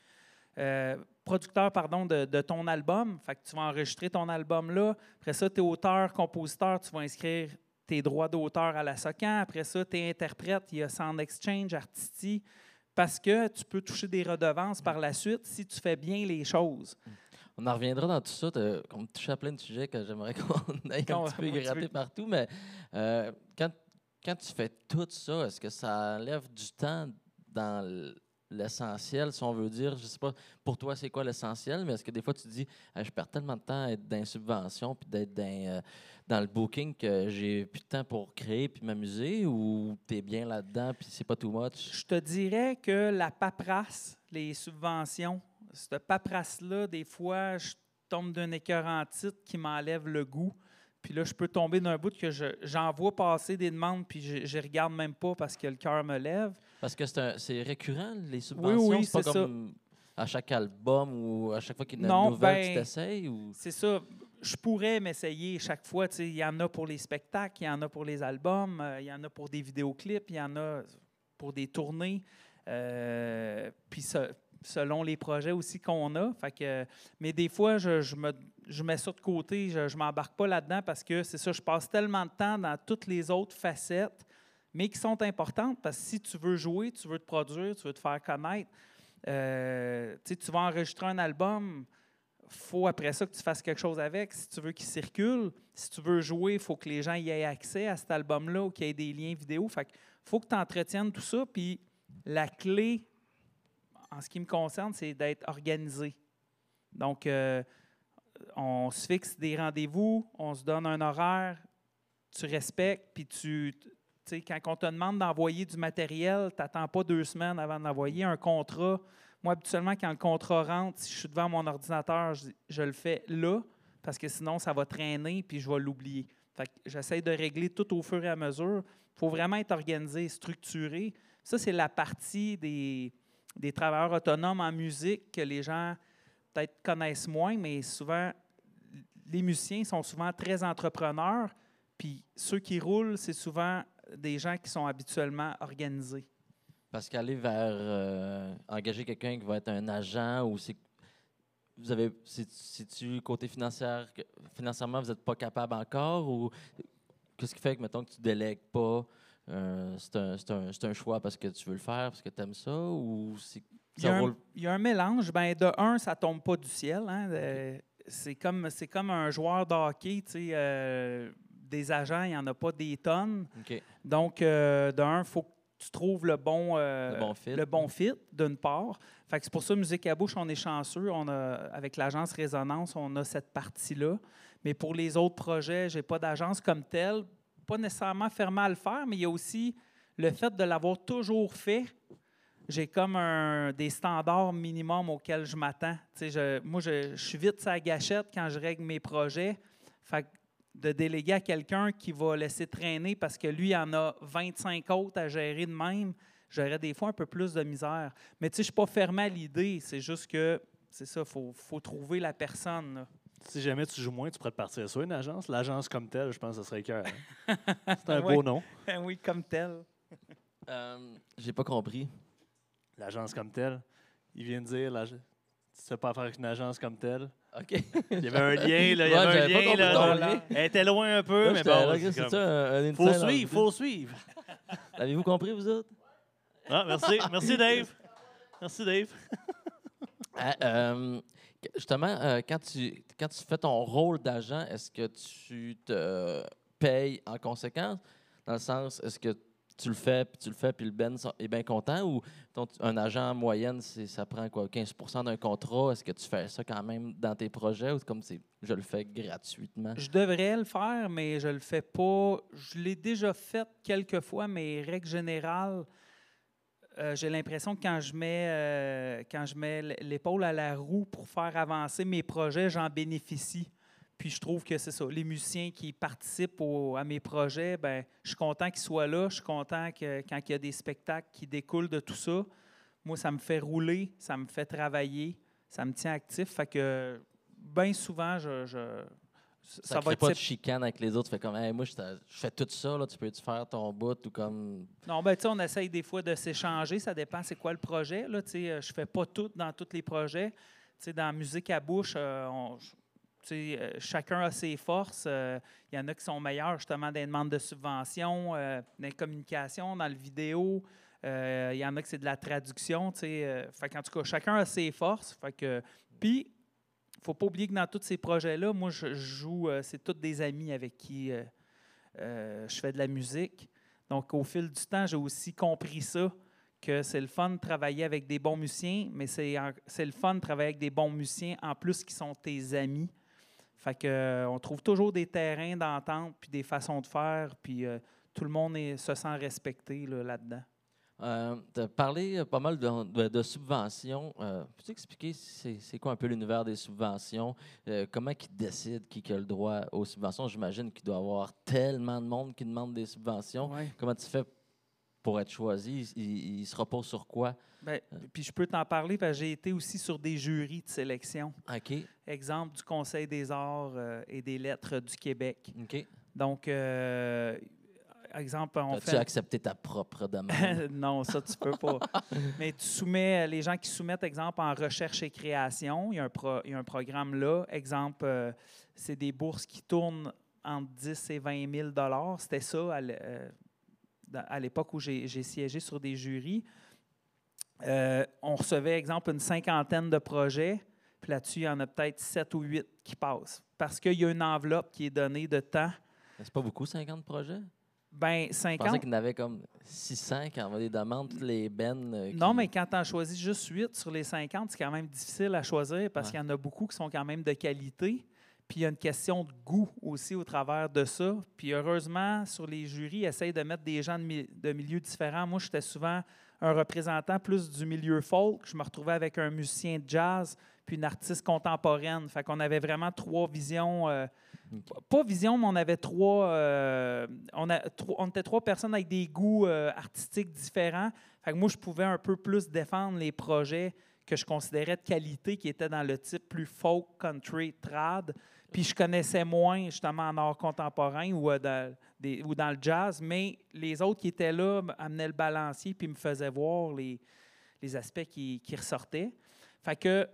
Euh, producteur pardon, de, de ton album. Fait que tu vas enregistrer ton album là. Après ça, tu es auteur, compositeur, tu vas inscrire tes droits d'auteur à la SOCAN. Après ça, tu es interprète, il y a Sound Exchange, Artiti, parce que tu peux toucher des redevances par la suite si tu fais bien les choses. On en reviendra dans tout ça. t'as- On me touche à plein de sujets que j'aimerais qu'on aille un petit peu gratter partout. Mais euh, quand, quand tu fais tout ça, est-ce que ça enlève du temps dans l- l'essentiel, si on veut dire? Je sais pas, pour toi, c'est quoi l'essentiel? Mais est-ce que des fois, tu dis, Hey, je perds tellement de temps à être dans les subventions puis d'être dans, euh, dans le booking que j'ai plus de temps pour créer puis m'amuser? Ou tu es bien là-dedans puis c'est pas too much? Je te dirais que la paperasse, les subventions, cette paperasse-là, des fois, je tombe d'un écœur en titre qui m'enlève le goût. Puis là, je peux tomber d'un bout que je- j'envoie passer des demandes, puis je ne regarde même pas parce que le cœur me lève. Parce que c'est récurrent, les subventions? oui, c'est pas c'est ça. comme à chaque album ou à chaque fois qu'il y a une Non, nouvelle, ben, tu t'essayes? Ou... C'est ça. Je pourrais m'essayer chaque fois. tu sais, Il y en a pour les spectacles, il y en a pour les albums, euh, il y en a pour des vidéoclips, il y en a pour des tournées. Euh, puis se- selon les projets aussi qu'on a. Fait que, mais des fois, je, je me, je mets ça de côté, je ne m'embarque pas là-dedans parce que c'est ça, je passe tellement de temps dans toutes les autres facettes, mais qui sont importantes parce que si tu veux jouer, tu veux te produire, tu veux te faire connaître, euh, tu vas enregistrer un album, faut après ça que tu fasses quelque chose avec. Si tu veux qu'il circule, si tu veux jouer, il faut que les gens y aient accès à cet album-là ou qu'il y ait des liens vidéo. Fait faut que tu entretiennes tout ça. Puis la clé, en ce qui me concerne, c'est d'être organisé. Donc, euh, on se fixe des rendez-vous, on se donne un horaire, tu respectes, puis tu. sais, quand on te demande d'envoyer du matériel, tu n'attends pas deux semaines avant d'envoyer un contrat. Moi, habituellement, quand le contrat rentre, si je suis devant mon ordinateur, je, le fais là, parce que sinon, ça va traîner, puis je vais l'oublier. Fait que j'essaie de régler tout au fur et à mesure. Il faut vraiment être organisé, structuré. Ça, c'est la partie des travailleurs autonomes en musique que les gens peut-être connaissent moins, mais souvent, les musiciens sont souvent très entrepreneurs, puis ceux qui roulent, c'est souvent des gens qui sont habituellement organisés. Parce qu'aller vers euh, engager quelqu'un qui va être un agent ou c'est. Vous avez. Si tu côté financier, que- financièrement, vous n'êtes pas capable encore ou qu'est-ce qui fait que, mettons, que tu délègues pas? euh, c'est un, un- c'est un choix parce que tu veux le faire, parce que tu aimes ça ou c'est. Il y, a un, roule- il y a un mélange. Ben, de un, ça tombe pas du ciel. hein. C'est comme, comme un joueur de hockey. tu sais, euh, des agents, il n'y en a pas des tonnes. Donc, euh, de un, il faut que tu trouves le bon, euh, Le bon fit. le bon fit, d'une part. Fait que c'est pour ça, Musique à bouche, on est chanceux. On a, avec l'agence Résonance, on a cette partie-là. Mais pour les autres projets, je n'ai pas d'agence comme telle. Pas nécessairement fermé à le faire, mais il y a aussi le fait de l'avoir toujours fait, j'ai comme un, des standards minimums auxquels je m'attends. Tu sais, je- moi, je, je suis vite sa gâchette quand je règle mes projets. Fait que de déléguer à quelqu'un qui va laisser traîner parce que lui, il en a 25 autres à gérer de même, j'aurais des fois un peu plus de misère. Mais tu sais, je ne suis pas fermé à l'idée. C'est juste que, c'est ça, il faut, faut trouver la personne. là. Si jamais tu joues moins, tu pourrais te partir sur une agence. L'agence comme telle, je pense que ce serait cœur. C'est un beau nom. oui, comme tel. Euh, J'ai pas compris. L'agence comme telle. Il vient de dire, l'ag- tu ne sais pas faire avec une agence comme telle. OK. Il y avait un lien, là. Il y avait un lien, là. Elle était loin un peu, Là, mais bon. c'est comme- ça, un, un Faut suivre, faut suivre. L'avez-vous compris, vous autres? Ah, merci, merci Dave. Merci Dave. Ah, euh, justement, euh, quand, tu, quand tu fais ton rôle d'agent, est-ce que tu te payes en conséquence? Dans le sens, est-ce que tu le fais, puis tu le fais, puis le Ben est bien content? Ou un agent en moyenne, ça prend quoi, 15% d'un contrat? Est-ce que tu fais ça quand même dans tes projets ou comme c'est je le fais gratuitement? Je devrais le faire, mais je le fais pas. Je l'ai déjà fait quelques fois, mais règle générale, euh, j'ai l'impression que quand je mets, euh, quand je mets l'épaule à la roue pour faire avancer mes projets, j'en bénéficie. Puis je trouve que c'est ça. Les musiciens qui participent au- à mes projets, ben, je suis content qu'ils soient là. Je suis content que quand il y a des spectacles qui découlent de tout ça, moi, ça me fait rouler, ça me fait travailler, ça me tient actif. Fait que bien souvent, je, je- Ça, va être pas de chicane avec les autres. Tu fais comme, Hey, moi, je, fais tout ça, là, tu peux-tu faire ton bout ou comme. Non, ben, tu sais, on essaye des fois de s'échanger. Ça dépend c'est quoi le projet. Là, tu sais, euh, je fais pas tout dans tous les projets. Tu sais, dans Musique à bouche, euh, on- euh, chacun a ses forces. Euh, Il y en a qui sont meilleurs justement dans les demandes de subventions, euh, dans les communications, dans le vidéo. Euh, Il y en a qui c'est de la traduction. euh, fait qu'en tout cas, chacun a ses forces. Fait que, puis, faut pas oublier que dans tous ces projets-là, moi, je joue, euh, c'est tous des amis avec qui euh, euh, je fais de la musique. Donc, au fil du temps, j'ai aussi compris ça, que c'est le fun de travailler avec des bons musiciens, mais c'est en- c'est le fun de travailler avec des bons musiciens en plus qui sont tes amis. Fait que, euh, on trouve toujours des terrains d'entente, puis des façons de faire, puis euh, tout le monde est- se sent respecté là, là-dedans. Euh, tu as parlé pas mal de, de- de subventions. Peux-tu expliquer c'est quoi un peu l'univers des subventions? Comment ils décident qui a le droit aux subventions? J'imagine qu'il doit y avoir tellement de monde qui demande des subventions. Comment tu fais pour être choisi? Il, il se repose sur quoi? Ben, puis je peux t'en parler parce que j'ai été aussi sur des jurys de sélection. OK. Exemple du Conseil des arts euh, et des lettres du Québec. OK. Donc, euh, exemple, on As-tu fait... accepté ta propre demande? non, ça, tu peux pas. Mais tu soumets, les gens qui soumettent, exemple, en recherche et création, il y a un, pro- il y a un programme là. Exemple, euh, c'est des bourses qui tournent entre 10 et 20 000 C'était ça euh, dans- à l'époque où j'ai siégé sur des jurys. Euh, on recevait, exemple, une cinquantaine de projets. Puis là-dessus, il y en a peut-être 7 ou 8 qui passent. Parce qu'il y a une enveloppe qui est donnée de temps. C'est pas beaucoup, 50 projets? Ben, Je 50, pensais qu'il y en avait comme 600 qui envoyaient des demandes, toutes les bennes. euh, qui- Non, mais quand tu en choisis juste 8 sur les 50, c'est quand même difficile à choisir parce Ouais. qu'il y en a beaucoup qui sont quand même de qualité. Puis il y a une question de goût aussi au travers de ça. Puis heureusement, sur les jurys, ils essayent de mettre des gens de, mi- de milieux différents. Moi, j'étais souvent un représentant plus du milieu folk. Je me retrouvais avec un musicien de jazz puis une artiste contemporaine. Fait qu'on avait vraiment trois visions. euh. Pas vision, mais on avait trois. euh, on, a, trois- on était trois personnes avec des goûts euh, artistiques différents. Fait que moi, je pouvais un peu plus défendre les projets que je considérais de qualité, qui étaient dans le type plus folk, country, trad. Puis je connaissais moins, justement, en art contemporain ou, euh, dans, des- ou dans le jazz, mais les autres qui étaient là amenaient le balancier puis me faisaient voir les, les aspects qui, qui ressortaient. Fait que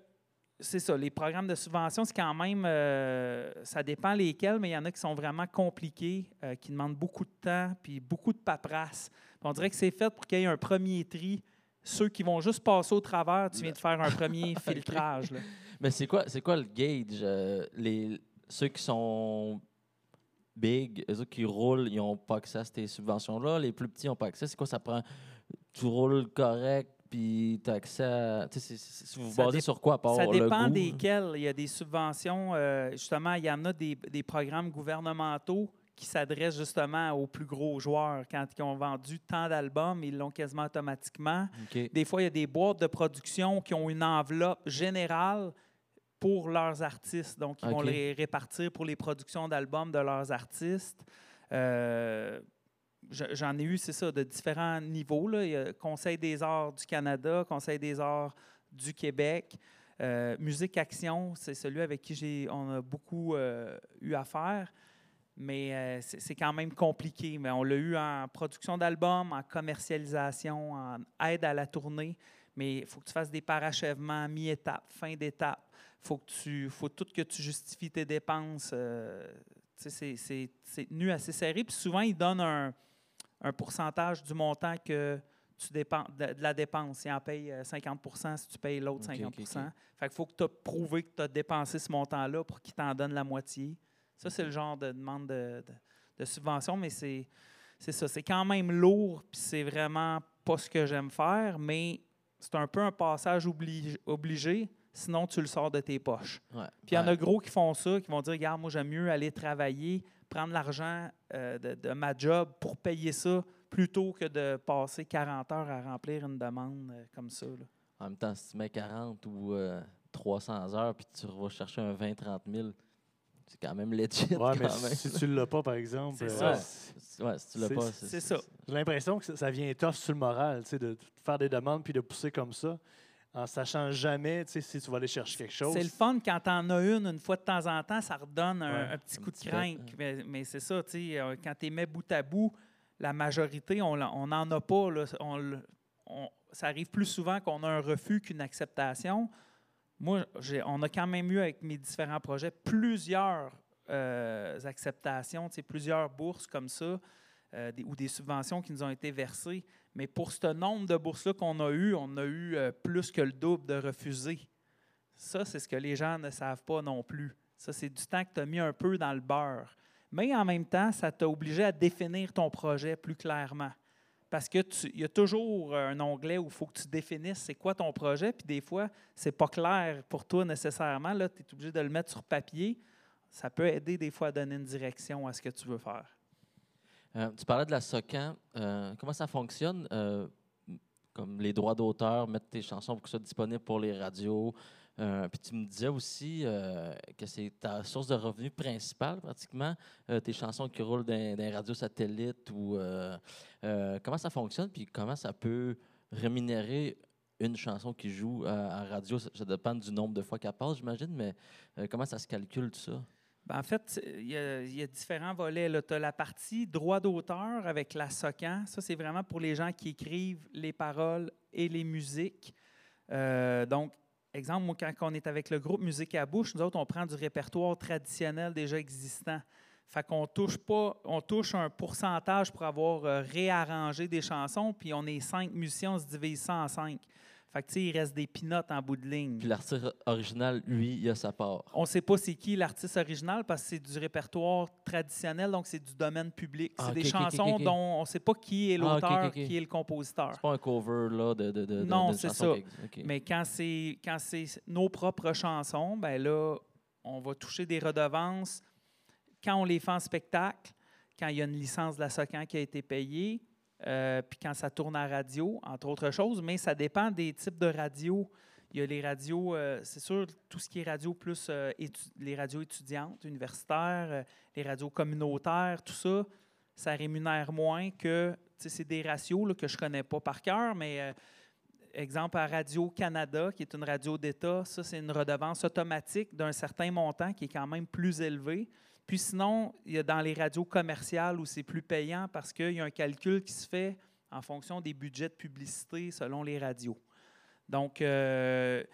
c'est ça, les programmes de subvention, c'est quand même, euh, ça dépend lesquels, mais il y en a qui sont vraiment compliqués, euh, qui demandent beaucoup de temps, puis beaucoup de paperasse. Puis on dirait que c'est fait pour qu'il y ait un premier tri. Ceux qui vont juste passer au travers, tu viens de faire un premier filtrage. là. Mais c'est quoi, c'est quoi le gauge? euh, les, ceux qui sont big, eux qui roulent, ils n'ont pas accès à ces subventions-là. Les plus petits n'ont pas accès. C'est quoi, ça prend... Tu roules correct, puis tu as accès à... C'est- vous Ça basez sur quoi, à part Ça le dépend goût? desquels. Il y a des subventions, euh, justement, il y en a des, des programmes gouvernementaux qui s'adresse justement aux plus gros joueurs. Quand ils ont vendu tant d'albums, ils l'ont quasiment automatiquement. Des fois, il y a des boîtes de production qui ont une enveloppe générale pour leurs artistes. Donc, ils vont les répartir pour les productions d'albums de leurs artistes. Euh, je- J'en ai eu, c'est ça, de différents niveaux. Là. Il y a Conseil des arts du Canada, Conseil des arts du Québec. Euh, Musique Action, c'est celui avec qui on a beaucoup euh, eu affaire. Mais euh, c'est c'est quand même compliqué. Mais on l'a eu en production d'albums, en commercialisation, en aide à la tournée. Mais il faut que tu fasses des parachèvements, mi-étape, fin d'étape. Il faut que tu faut tout que tu justifies tes dépenses. euh, c'est- tenu assez serré. Puis souvent, ils donnent un, un pourcentage du montant que tu de, de la dépense. Ils en payent euh, 50% si tu payes l'autre Ok, 50 ok, ok. Fait qu'il faut que tu aies prouvé que tu as dépensé ce montant-là pour qu'ils t'en donnent la moitié. Ça, c'est le genre de demande de, de- de subvention, mais c'est c'est ça. C'est quand même lourd, puis c'est vraiment pas ce que j'aime faire, mais c'est un peu un passage obligé, obligé, sinon tu le sors de tes poches. Ouais. Puis il y en a gros qui font ça, qui vont dire Regarde, moi, j'aime mieux aller travailler, prendre l'argent euh, de, de ma job pour payer ça plutôt que de passer 40 heures à remplir une demande euh, comme ça. là. En même temps, si tu mets 40 ou euh, 300 heures, puis tu vas chercher un 20-30 000, c'est quand même legit. Ouais, quand mais même. si tu l'as pas, par exemple, C'est euh, ça. Ouais, si tu l'as pas, c'est ça. J'ai l'impression que ça, ça vient tough sur le moral, tu sais, de faire des demandes puis de pousser comme ça, en sachant jamais tu sais, si tu vas aller chercher quelque chose. C'est le fun quand tu en as une une fois de temps en temps, ça redonne un, Ouais. un petit Un coup de petit crainte. ouais. Mais, mais c'est ça, tu sais, euh, quand tu les mets bout à bout, la majorité, on n'en a pas. là. On le- on- ça arrive plus souvent qu'on a un refus qu'une acceptation. Moi, on a quand même eu avec mes différents projets plusieurs euh, acceptations, plusieurs bourses comme ça, euh, ou des subventions qui nous ont été versées. Mais pour ce nombre de bourses-là qu'on a eu, on a eu euh, plus que le double de refusés. Ça, c'est ce que les gens ne savent pas non plus. Ça, c'est du temps que tu as mis un peu dans le beurre. Mais en même temps, ça t'a obligé à définir ton projet plus clairement. Parce que tu- il y a toujours un onglet où il faut que tu définisses c'est quoi ton projet, puis des fois, c'est pas clair pour toi nécessairement. Là, tu es obligé de le mettre sur papier. Ça peut aider des fois à donner une direction à ce que tu veux faire. Euh, tu parlais de la SOCAN. Euh, comment ça fonctionne? euh, comme les droits d'auteur, mettre tes chansons pour que ce soit disponible pour les radios. Euh, puis tu me disais aussi euh, que c'est ta source de revenus principale, pratiquement, euh, tes chansons qui roulent dans, dans les radios. Ou, comment ça fonctionne? Puis comment ça peut rémunérer une chanson qui joue à, radio? Ça, dépend du nombre de fois qu'elle passe, j'imagine, mais comment ça se calcule, tout ça? Ben, en fait, il y, y a différents volets. Tu as la partie droit d'auteur avec la SOCAN. Ça, c'est vraiment pour les gens qui écrivent les paroles et les musiques. Donc, exemple, moi, quand on est avec le groupe Musique à bouche, nous autres, on prend du répertoire traditionnel déjà existant. Fait qu'on touche pas, on touche un pourcentage pour avoir euh, réarrangé des chansons, puis on est cinq musiciens, on se divise ça en cinq. Fait que, tu sais, il reste des pinottes en bout de ligne. Puis l'artiste original, lui, il a sa part. On ne sait pas c'est qui l'artiste original parce que c'est du répertoire traditionnel, donc c'est du domaine public. Ah, c'est ok, des chansons dont on ne sait pas qui est Ah, l'auteur, qui est le compositeur. C'est pas un cover là, de, de, de, Non, c'est ça. Mais quand c'est quand c'est nos propres chansons, ben là, on va toucher des redevances quand on les fait en spectacle, quand il y a une licence de la SOCAN qui a été payée, euh, puis quand ça tourne à radio, entre autres choses, mais ça dépend des types de radios. Il y a les radios, euh, c'est sûr, tout ce qui est radio plus euh, les radios étudiantes, universitaires, euh, les radios communautaires, tout ça, ça rémunère moins que, c'est des ratios que je connais pas par cœur, mais euh, exemple à Radio-Canada, qui est une radio d'État, ça, c'est une redevance automatique d'un certain montant qui est quand même plus élevé. Puis sinon, il y a dans les radios commerciales où c'est plus payant parce qu'il y a un calcul qui se fait en fonction des budgets de publicité selon les radios. Donc, euh,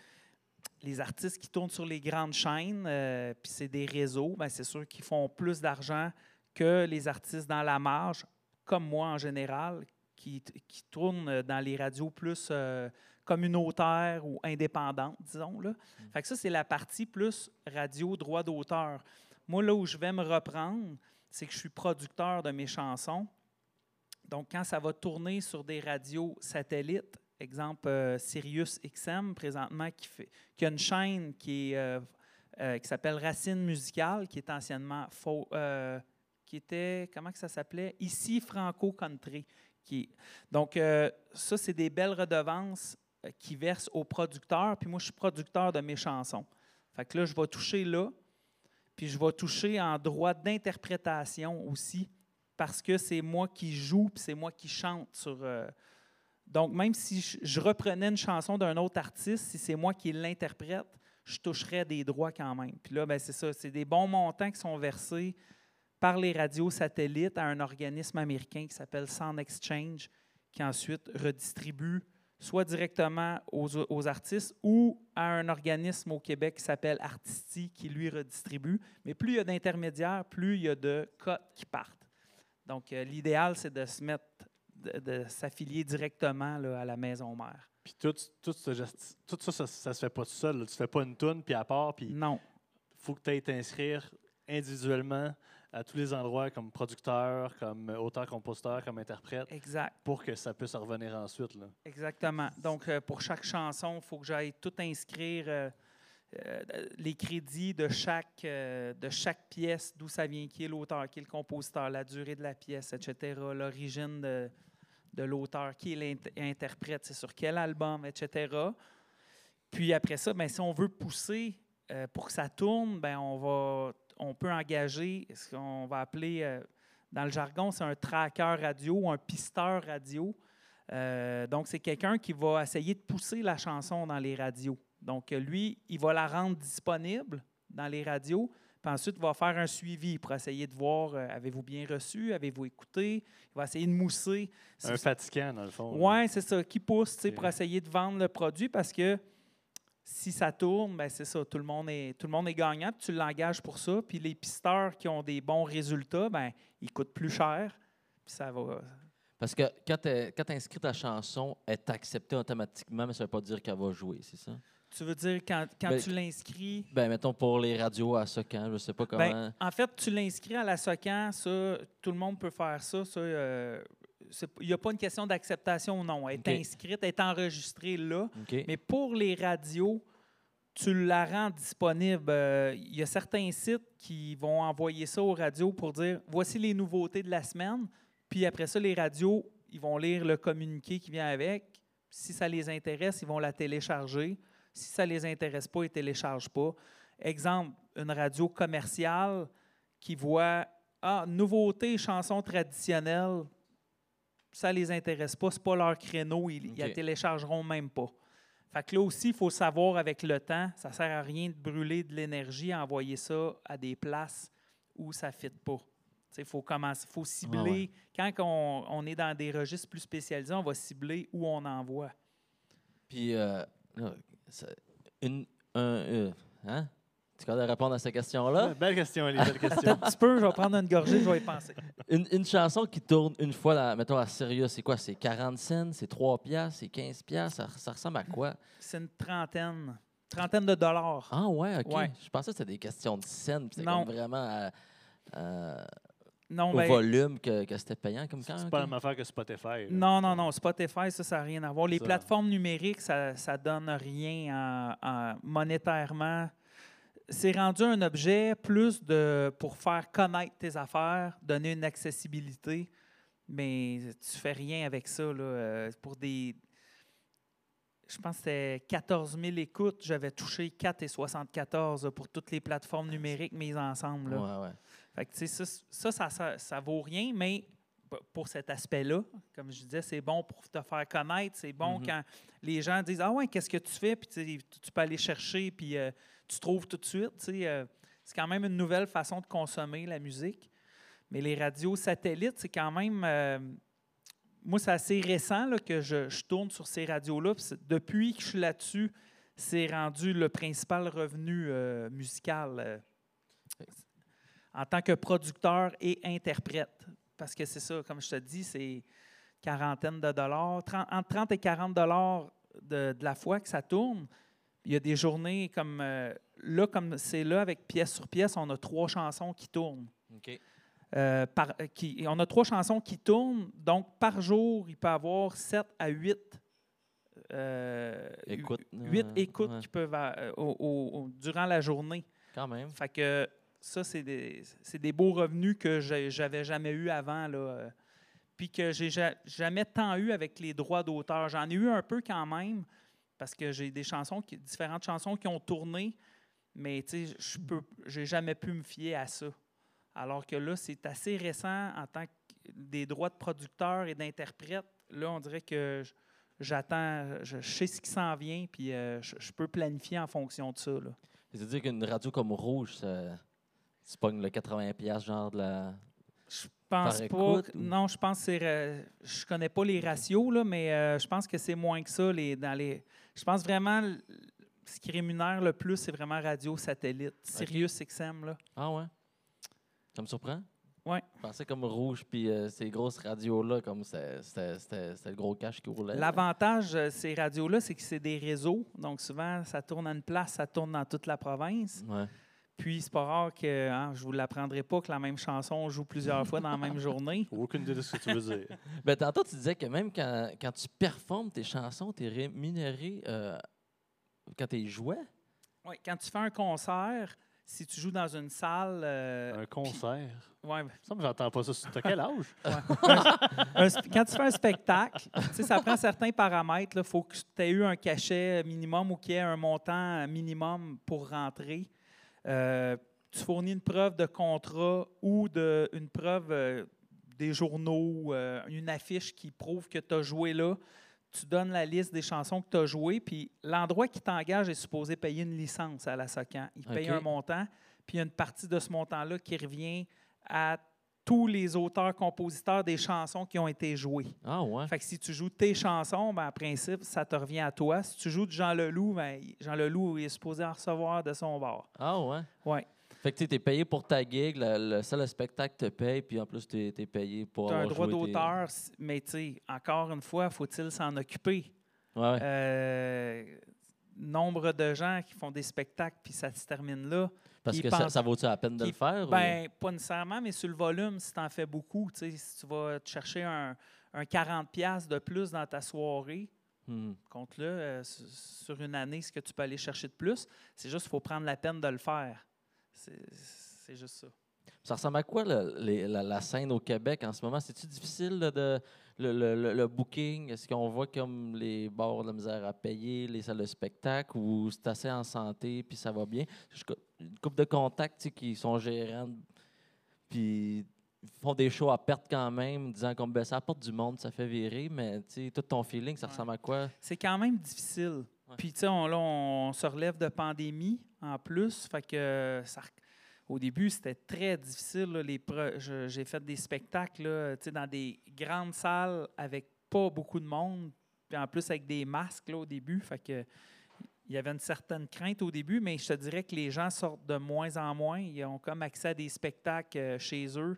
les artistes qui tournent sur les grandes chaînes, euh, puis c'est des réseaux, ben, c'est sûr qu'ils font plus d'argent que les artistes dans la marge, comme moi en général, qui, qui tournent dans les radios plus euh, communautaires ou indépendantes, disons. Là. Fait que ça, c'est la partie plus radio droit d'auteur. Moi, là où je vais me reprendre, c'est que je suis producteur de mes chansons. Donc, quand ça va tourner sur des radios satellites, exemple euh, Sirius XM présentement, qui, fait, qui a une chaîne qui, euh, euh, s'appelle Racine Musicale, qui est anciennement faux, qui était, comment que ça s'appelait? Ici Franco Country. Donc, ça, c'est des belles redevances qui versent aux producteurs. Puis moi, je suis producteur de mes chansons. Fait que là, je vais toucher là. Puis je vais toucher en droit d'interprétation aussi, parce que c'est moi qui joue, puis c'est moi qui chante sur. euh, donc, même si je, reprenais une chanson d'un autre artiste, si c'est moi qui l'interprète, je toucherais des droits quand même. Puis là, ben, c'est ça, c'est des bons montants qui sont versés par les radios satellites à un organisme américain qui s'appelle Sound Exchange, qui ensuite redistribue soit directement aux, aux artistes ou à un organisme au Québec qui s'appelle Artisti, qui lui redistribue. Mais plus il y a d'intermédiaires, plus il y a de cotes qui partent. Donc, euh, l'idéal, c'est de se mettre, de, de s'affilier directement là, à la maison mère. Puis tout, tout, ce tout ça, ça, ça se fait pas tout seul. là. Tu fais pas une toune, puis à part, puis il Non. faut que tu ailles t'inscrire individuellement à tous les endroits comme producteur, comme auteur-compositeur, comme interprète, Exact. pour que ça puisse revenir ensuite. Là. Exactement. Donc, euh, pour chaque chanson, il faut que j'aille tout inscrire euh, euh, les crédits de chaque, euh, de chaque pièce, d'où ça vient, qui est l'auteur, qui est le compositeur, la durée de la pièce, etc., l'origine de, de l'auteur, qui est l'interprète, c'est sur quel album, etc. Puis après ça, ben, si on veut pousser euh, pour que ça tourne, ben, on, va, on peut engager ce qu'on va appeler, euh, dans le jargon, c'est un tracker radio ou un pisteur radio. Euh, donc, c'est quelqu'un qui va essayer de pousser la chanson dans les radios. Donc, euh, lui, il va la rendre disponible dans les radios, puis ensuite, il va faire un suivi pour essayer de voir euh, avez-vous bien reçu, avez-vous écouté. Il va essayer de mousser. Un fatigant, dans le fond. Oui, c'est ça, qui pousse pour essayer de vendre le produit parce que si ça tourne, ben c'est ça, tout le monde est, tout le monde est gagnant, puis tu l'engages pour ça. Puis les pisteurs qui ont des bons résultats, ben ils coûtent plus cher, puis ça va. Parce que quand tu inscris ta chanson, elle est acceptée automatiquement, mais ça ne veut pas dire qu'elle va jouer, c'est ça? Tu veux dire, quand, quand Ben, tu l'inscris, Ben, mettons pour les radios à Socan, je sais pas comment. Ben, en fait, tu l'inscris à la SOCAN, ça, tout le monde peut faire ça. ça euh, Il n'y a pas une question d'acceptation ou non. Elle est inscrite, elle est enregistrée là. Mais pour les radios, tu la rends disponible. Euh, Il y a certains sites qui vont envoyer ça aux radios pour dire voici les nouveautés de la semaine. Puis après ça, les radios, ils vont lire le communiqué qui vient avec. Si ça les intéresse, ils vont la télécharger. Si ça ne les intéresse pas, ils ne téléchargent pas. Exemple, une radio commerciale qui voit Ah, nouveauté, chanson traditionnelle, ça ne les intéresse pas, ce n'est pas leur créneau, ils ne la OK. téléchargeront même pas. Fait que là aussi, il faut savoir avec le temps, ça ne sert à rien de brûler de l'énergie à envoyer ça à des places où ça ne fit pas. Il faut commencer, faut cibler. ouais. Quand on, on est dans des registres plus spécialisés, on va cibler où on envoie. Puis, euh, une, un, euh, hein? Tu es capable de répondre à cette question-là? Ouais, Belle question, Ali, belle Attends question. un petit peu, je vais prendre une gorgée, je vais y penser. Une, une chanson qui tourne une fois, dans- mettons, à Sirius, c'est quoi? C'est 40 cents, c'est 3 piastres, c'est 15 piastres? Ça, ça ressemble à quoi? C'est une trentaine. Trentaine de dollars. Ah ouais, OK. Ouais. Je pensais que c'était des questions de scènes, puis c'était vraiment à- à- Non, au ben, volume que, que c'était payant comme quand? C'est pas la même affaire que Spotify. là. Non, non, non. Spotify, ça, ça n'a rien à voir. Les Ça. plateformes numériques, ça ne donne rien en- en- monétairement. C'est rendu un objet plus de pour faire connaître tes affaires, donner une accessibilité, mais tu fais rien avec ça. Là, euh, pour des. Je pense que c'était 14 000 écoutes. J'avais touché 4,74 là, pour toutes les plateformes numériques mises ensemble. là. Ouais, ouais. Fait que, tu sais, ça, ça, ça, ça, vaut rien, mais pour cet aspect-là, comme je disais, c'est bon pour te faire connaître. C'est bon Mhm. quand les gens disent Ah ouais, qu'est-ce que tu fais? Puis tu peux aller chercher, puis euh, tu trouves tout de suite. euh, c'est quand même une nouvelle façon de consommer la musique. Mais les radios satellites, c'est quand même. euh, moi, c'est assez récent là, que je, je tourne sur ces radios-là. Depuis que je suis là-dessus, c'est rendu le principal revenu musical en tant que producteur et interprète. Parce que c'est ça, comme je te dis, c'est quarantaine de dollars, 30 entre 30 et 40 dollars de, de la fois que ça tourne. Il y a des journées comme euh, là, comme c'est là, avec pièce sur pièce, on a trois chansons qui tournent. OK. Euh, par- euh, qui, on a trois chansons qui tournent, donc par jour, il peut y avoir 7 à 8 euh, Écoute. huit euh, écoutes ouais, qui peuvent au- durant la journée. Quand même. Fait que ça, c'est des, des beaux revenus que j'avais jamais eu avant. Là, euh, puis que j'ai ja- jamais tant eu avec les droits d'auteur. J'en ai eu un peu quand même, parce que j'ai des chansons, différentes chansons qui ont tourné, mais je peux, j'ai jamais pu me fier à ça. Alors que là, c'est assez récent en tant que des droits de producteur et d'interprète. Là, on dirait que j'attends, je, sais ce qui s'en vient, puis euh, je, peux planifier en fonction de ça. C'est-à-dire qu'une radio comme Rouge, ça, tu pognes le 80$ genre de la. Je pense Par pas. écoute, que- ou- Non, je pense que c'est. euh, je connais pas les ratios, là, mais euh, je pense que c'est moins que ça. Les, dans les, je pense vraiment ce qui rémunère le plus, c'est vraiment radio satellite. Sirius XM, là. Ah ouais? Ça me surprend? Ouais. Je pensais comme Rouge, puis euh, ces grosses radios-là, comme c'est- c'était le gros cash qui roulait. L'avantage de ces radios-là, c'est que c'est des réseaux. Donc, souvent, ça tourne à une place, ça tourne dans toute la province. Ouais. Puis, c'est pas rare que, hein, je vous l'apprendrai pas, que la même chanson on joue plusieurs fois dans la même journée. Aucune idée de ce que tu veux dire. Ben, tantôt, tu disais que même quand, quand tu performes tes chansons, tu es rémunéré euh, quand tu jouais. Ouais, quand tu fais un concert, si tu joues dans une salle. euh, Un concert? puis- ouais, Ça j'entends pas ça. T'as quel âge? Un quand tu fais un spectacle, tu sais, ça prend certains paramètres. Il faut que tu aies eu un cachet minimum ou qu'il y ait un montant minimum pour rentrer. Euh, tu fournis une preuve de contrat ou de, une preuve euh, des journaux, euh, une affiche qui prouve que tu as joué là. Tu donnes la liste des chansons que tu as jouées, puis l'endroit qui t'engage est supposé payer une licence à la SOCAN. Il paye un montant, puis il y a une partie de ce montant-là qui revient à tous les auteurs-compositeurs des chansons qui ont été jouées. Ah ouais. Fait que si tu joues tes chansons, ben, en principe, ça te revient à toi. Si tu joues de Jean Leloup, ben, Jean Leloup est supposé en recevoir de son bord. Ah ouais? Ouais. Fait que tu es payé pour ta gig, le, le seul spectacle te paye, puis en plus, tu es, payé pour Tu as un droit tes- d'auteur, mais tu sais, encore une fois, faut-il s'en occuper? Ouais, ouais. Euh, nombre de gens qui font des spectacles, puis ça se termine là. Parce que ça, ça vaut-tu la peine de qui- le faire? ou- Ben, pas nécessairement, mais sur le volume, si tu en fais beaucoup, tu sais, si tu vas te chercher un, un 40$ de plus dans ta soirée, Hmm. compte-le euh, su- sur une année ce que tu peux aller chercher de plus. C'est juste qu'il faut prendre la peine de le faire. C'est juste ça. Ça ressemble à quoi le- les- la, la scène au Québec en ce moment? C'est-tu difficile de, le, le- le- booking? Est-ce qu'on voit comme les bars de la misère à payer, les salles de spectacle, ou c'est assez en santé puis ça va bien? Je Une couple de contacts tu sais, qui sont gérants, puis font des shows à perte quand même, disant qu'on baisse la porte du monde, ça fait virer, mais tu sais, tout ton feeling, ça Ouais. ressemble à quoi? C'est quand même difficile. Ouais. Puis, tu sais, on, là, on se relève de pandémie en plus. Fait que ça, au début, c'était très difficile. J'ai fait des spectacles dans des grandes salles avec pas beaucoup de monde. Puis en plus, avec des masques là, au début. Il y avait une certaine crainte au début, mais je te dirais que les gens sortent de moins en moins. Ils ont comme accès à des spectacles euh, chez eux,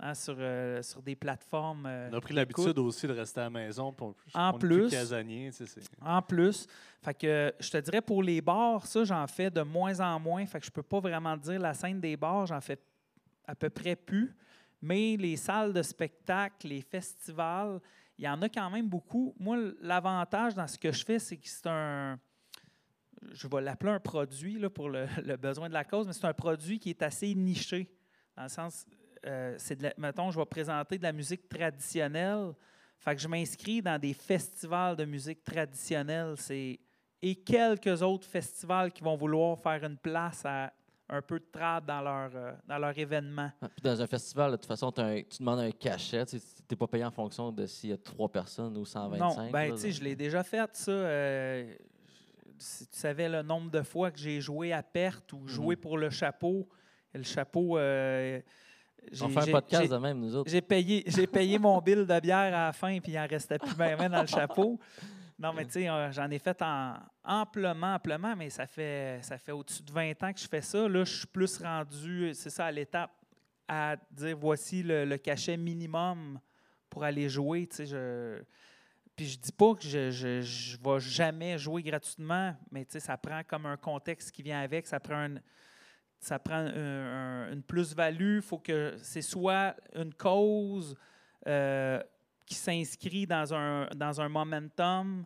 hein, sur, euh, sur des plateformes. euh, On a pris l'habitude aussi de rester à la maison. on- En on plus- casanier, tu sais, c'est- En plus, fait que je te dirais pour les bars, ça j'en fais de moins en moins. Fait que je peux pas vraiment dire la scène des bars, j'en fais à peu près plus. Mais les salles de spectacle, les festivals, il y en a quand même beaucoup. Moi, l'avantage dans ce que je fais, c'est que c'est un. Je vais l'appeler un produit là, pour le, le besoin de la cause, mais c'est un produit qui est assez niché. Dans le sens, euh, c'est de la- mettons, je vais présenter de la musique traditionnelle. Fait que je m'inscris dans des festivals de musique traditionnelle. C'est et quelques autres festivals qui vont vouloir faire une place à un peu de trad dans leur, euh, dans leur événement. Ah, Dans un festival, de toute façon, un- tu demandes un cachet. Tu n'es pas payé en fonction de s'il y a trois personnes ou 125. non, ben tu sais, je l'ai déjà fait, ça. euh, si tu savais le nombre de fois que j'ai joué à perte ou joué Mhm. pour le chapeau, le chapeau. euh, On fait un podcast de même, nous autres. J'ai payé, j'ai payé mon bill de bière à la fin, puis il en restait plus bien dans le chapeau. Non, mais tu sais, euh, j'en ai fait en, amplement, amplement, mais ça fait, ça fait au-dessus de 20 ans que je fais ça. Là, je suis plus rendu, c'est ça, à l'étape, à dire voici le, le cachet minimum pour aller jouer. Tu sais, je, puis je dis pas que je, je, je vais jamais jouer gratuitement, mais tu sais, ça prend comme un contexte qui vient avec, ça prend un, ça prend un- un- une plus-value. Il faut que c'est soit une cause euh, qui s'inscrit dans un, dans un momentum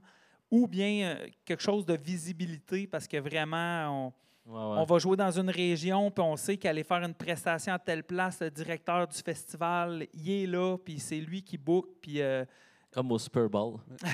ou bien euh, quelque chose de visibilité parce que vraiment, on- Ouais, ouais. On va jouer dans une région, puis on sait qu'aller faire une prestation à telle place, le directeur du festival, il est là, puis c'est lui qui book, puis euh, Comme au Super Bowl. je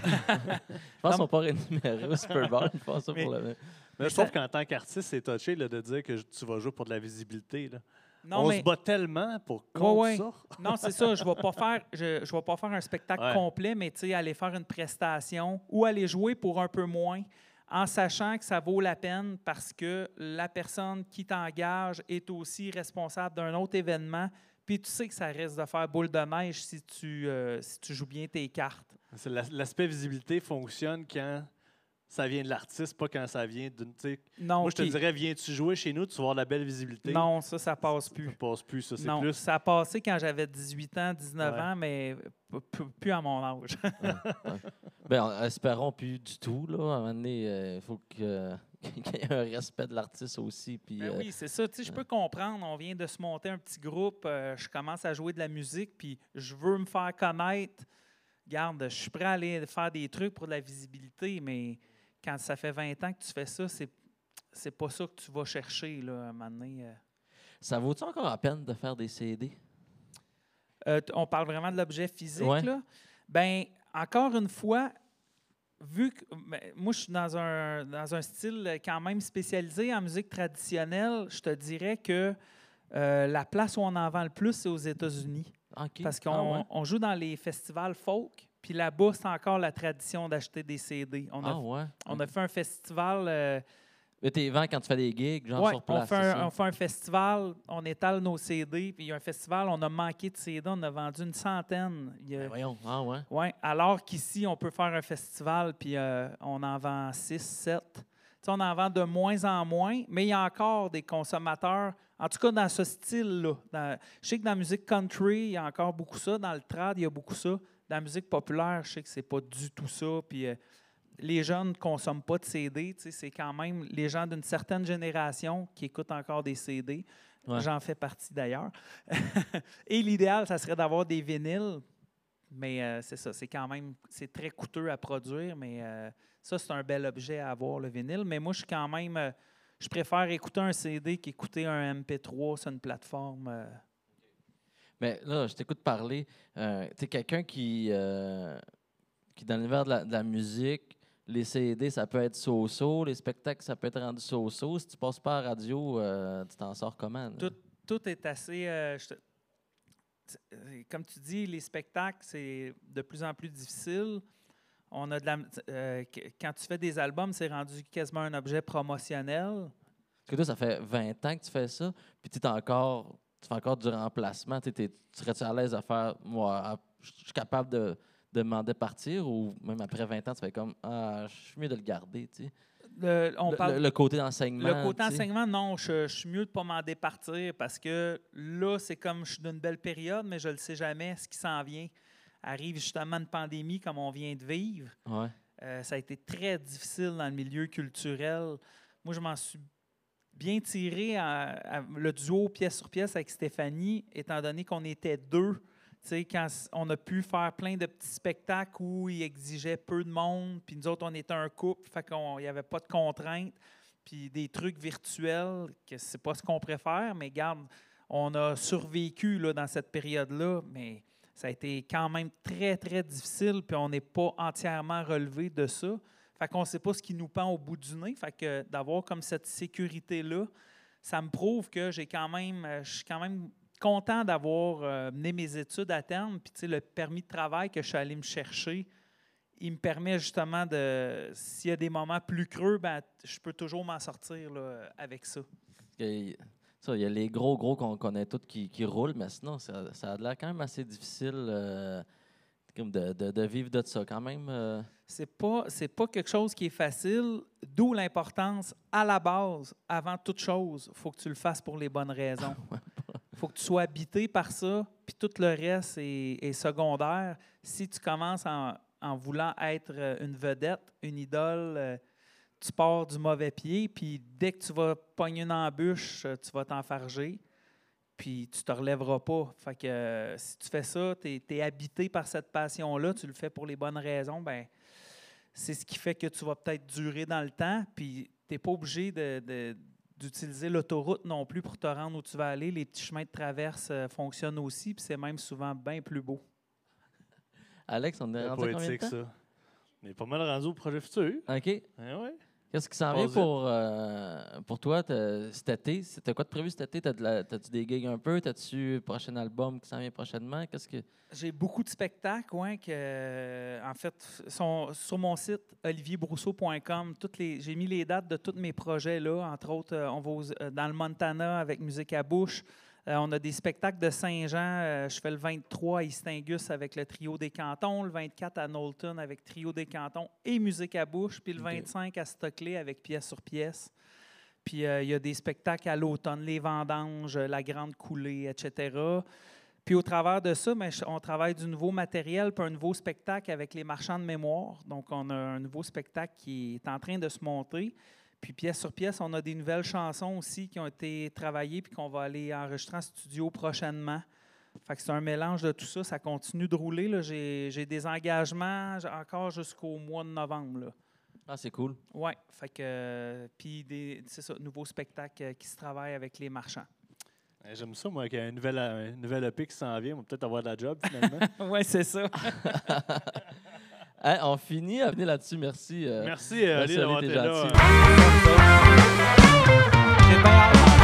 pense qu'ils sont pas rémunérés au Super Bowl. Ils font ça pour le. Mais je trouve qu'en tant qu'artiste, c'est touché là, de dire que tu vas jouer pour de la visibilité. là. non, On mais se bat tellement pour contre ouais. ça. non, c'est ça. Je vais pas faire, je, je vais pas faire un spectacle Ouais. complet, mais aller faire une prestation ou aller jouer pour un peu moins, en sachant que ça vaut la peine parce que la personne qui t'engage est aussi responsable d'un autre événement. Puis tu sais que ça risque de faire boule de neige si tu, euh, si tu joues bien tes cartes. L'aspect visibilité fonctionne quand ça vient de l'artiste, pas quand ça vient d'une. Non, Moi, je te dirais, viens-tu jouer chez nous, tu vas avoir de la belle visibilité. non, ça, ça passe Ça plus. passe plus, ça. C'est Non, plus. ça a passé quand j'avais 18 ans, 19 Ouais. ans, mais p- p- plus à mon âge. Ben, en- espérons plus du tout. Là. À un moment donné, il faut que- qu'il y ait un respect de l'artiste aussi. Puis, Ben euh, oui, c'est ça. Tu sais, je peux comprendre. On vient de se monter un petit groupe. euh, je commence à jouer de la musique, puis je veux me faire connaître. Garde, je suis prêt à aller faire des trucs pour de la visibilité, mais quand ça fait 20 ans que tu fais ça, c'est c'est pas ça que tu vas chercher là, à un moment donné. euh. Ça vaut-tu encore la peine de faire des CD? Euh, on parle vraiment de l'objet physique. Ouais. Là. Ben, encore une fois, vu que ben, moi, je suis dans un, dans un style quand même spécialisé en musique traditionnelle, je te dirais que euh, la place où on en vend le plus, c'est aux États-Unis. OK. Parce qu'on Ah ouais? on joue dans les festivals folk, puis là-bas, c'est encore la tradition d'acheter des CD. On a, Ah ouais? on a fait un festival. euh, vends quand tu fais des gigs, genre ouais, sur on, place. fait un, on fait un festival, on étale nos CD, puis il y a un festival, on a manqué de CD, on a vendu une centaine. Il a- Ben voyons. Ah ouais? Ouais, alors qu'ici, on peut faire un festival, puis euh, on en vend 6, 7. Tu sais, on en vend de moins en moins, mais il y a encore des consommateurs, en tout cas dans ce style-là. Je sais que dans la musique country, il y a encore beaucoup ça. Dans le trad, il y a beaucoup ça. Dans la musique populaire, je sais que c'est pas du tout ça. Puis euh, les jeunes ne consomment pas de CD. C'est quand même les gens d'une certaine génération qui écoutent encore des CD. Ouais. J'en fais partie d'ailleurs. Et l'idéal, ça serait d'avoir des vinyles. Mais euh, c'est ça, c'est quand même c'est très coûteux à produire, mais euh, ça, c'est un bel objet à avoir, le vinyle. Mais moi, je suis quand même. euh, je préfère écouter un CD qu'écouter un MP3 sur une plateforme. Mais là, je t'écoute parler. Euh, tu es quelqu'un qui, euh, qui, dans l'univers de la, de la musique, les CD, ça peut être so-so, les spectacles, ça peut être rendu so-so. Si tu passes pas à la radio, euh, tu t'en sors comment? Tout, tout est assez. euh, je te- t- comme tu dis, les spectacles, c'est de plus en plus difficile. On a de la, euh, qu- quand tu fais des albums, c'est rendu quasiment un objet promotionnel. Parce que toi, ça fait 20 ans que tu fais ça, puis tu encore, tu fais encore du remplacement? Tu tu serais-tu à l'aise à faire, moi, je suis capable de, de demander de partir, ou même après 20 ans, tu fais comme, ah, je suis mieux de le garder, tu sais? Le, on Le, parle, le- le côté d'enseignement. Le côté enseignement, non, je, je suis mieux de ne pas m'en départir parce que là, c'est comme je suis d'une belle période, mais je ne le sais jamais ce qui s'en vient. Arrive justement une pandémie comme on vient de vivre. Ouais. Euh, ça a été très difficile dans le milieu culturel. Moi, je m'en suis bien tiré le duo pièce sur pièce avec Stéphanie, étant donné qu'on était deux. Quand on a pu faire plein de petits spectacles où il exigeait peu de monde, puis nous autres, on était un couple, fait n'y avait pas de contraintes, puis des trucs virtuels, que c'est pas ce qu'on préfère, mais garde, on a survécu là, dans cette période-là, mais ça a été quand même très, très difficile, puis on n'est pas entièrement relevé de ça. Fait qu'on ne sait pas ce qui nous pend au bout du nez. Fait que d'avoir comme cette sécurité-là, ça me prouve que j'ai quand même, euh, je suis quand même content d'avoir euh, mené mes études à terme. Puis tu sais, le permis de travail que je suis allé me chercher, il me permet justement de, s'il y a des moments plus creux, ben, je peux toujours m'en sortir avec ça. Il y a les gros, gros qu'on connaît tous qui, roulent, mais sinon, ça, ça a l'air quand même assez difficile euh, de, de- de vivre de ça quand même. euh. C'est pas, c'est pas quelque chose qui est facile, d'où l'importance, à la base, avant toute chose, il faut que tu le fasses pour les bonnes raisons. Il faut que tu sois habité par ça, puis tout le reste est, est secondaire. Si tu commences en, en voulant être euh, une vedette, une idole, euh, tu pars du mauvais pied, puis dès que tu vas pogner une embûche, euh, tu vas t'enfarger, puis tu te relèveras pas. Fait que euh, si tu fais ça, tu es, habité par cette passion-là, tu le fais pour les bonnes raisons, ben c'est ce qui fait que tu vas peut-être durer dans le temps, puis tu n'es pas obligé de, de- d'utiliser l'autoroute non plus pour te rendre où tu vas aller. Les petits chemins de traverse euh, fonctionnent aussi, puis c'est même souvent bien plus beau. Alex, on est rendu à combien de temps? ça. On est pas mal rendu au projet futur. OK. Hein, ouais. Qu'est-ce qui s'en vient pour, euh, pour toi? Cet été? T'as quoi de prévu cet été? T'as-tu des gigs un peu? T'as-tu un prochain album qui s'en vient prochainement? Qu'est-ce que. J'ai beaucoup de spectacles, ouais, que, en fait, sont sur mon site olivierbrousseau.com. Toutes les, j'ai mis les dates de tous mes projets là. Entre autres, euh, on va aux- euh, dans le Montana avec Musique à bouche. Euh, on a des spectacles de Saint-Jean. euh, je fais le 23 à Istingus avec le Trio des Cantons, le 24 à Knowlton avec Trio des Cantons et Musique à bouche, puis le Ok. 25 à Stockley avec Pièce sur pièce. Puis euh, il y a des spectacles à l'automne, les vendanges, la grande coulée, etc. Puis au travers de ça, ben, je- on travaille du nouveau matériel, puis un nouveau spectacle avec les marchands de mémoire. Donc on a un nouveau spectacle qui est en train de se monter. Puis pièce sur pièce, on a des nouvelles chansons aussi qui ont été travaillées puis qu'on va aller enregistrer en studio prochainement. Fait que c'est un mélange de tout ça. Ça continue de rouler. là. J'ai j'ai des engagements encore jusqu'au mois de novembre. là. Ah, c'est cool. Oui, fait que euh, puis des c'est ça, nouveau spectacle euh, qui se travaille avec les marchands. Ouais, J'aime ça, moi, qu'il y a un nouvel, un nouvel EP qui s'en vient. On va peut-être avoir de la job, finalement. oui, c'est ça. Hein, on finit à venir là-dessus. Merci. euh, Merci, euh, merci, Ali, d'avoir là. J'ai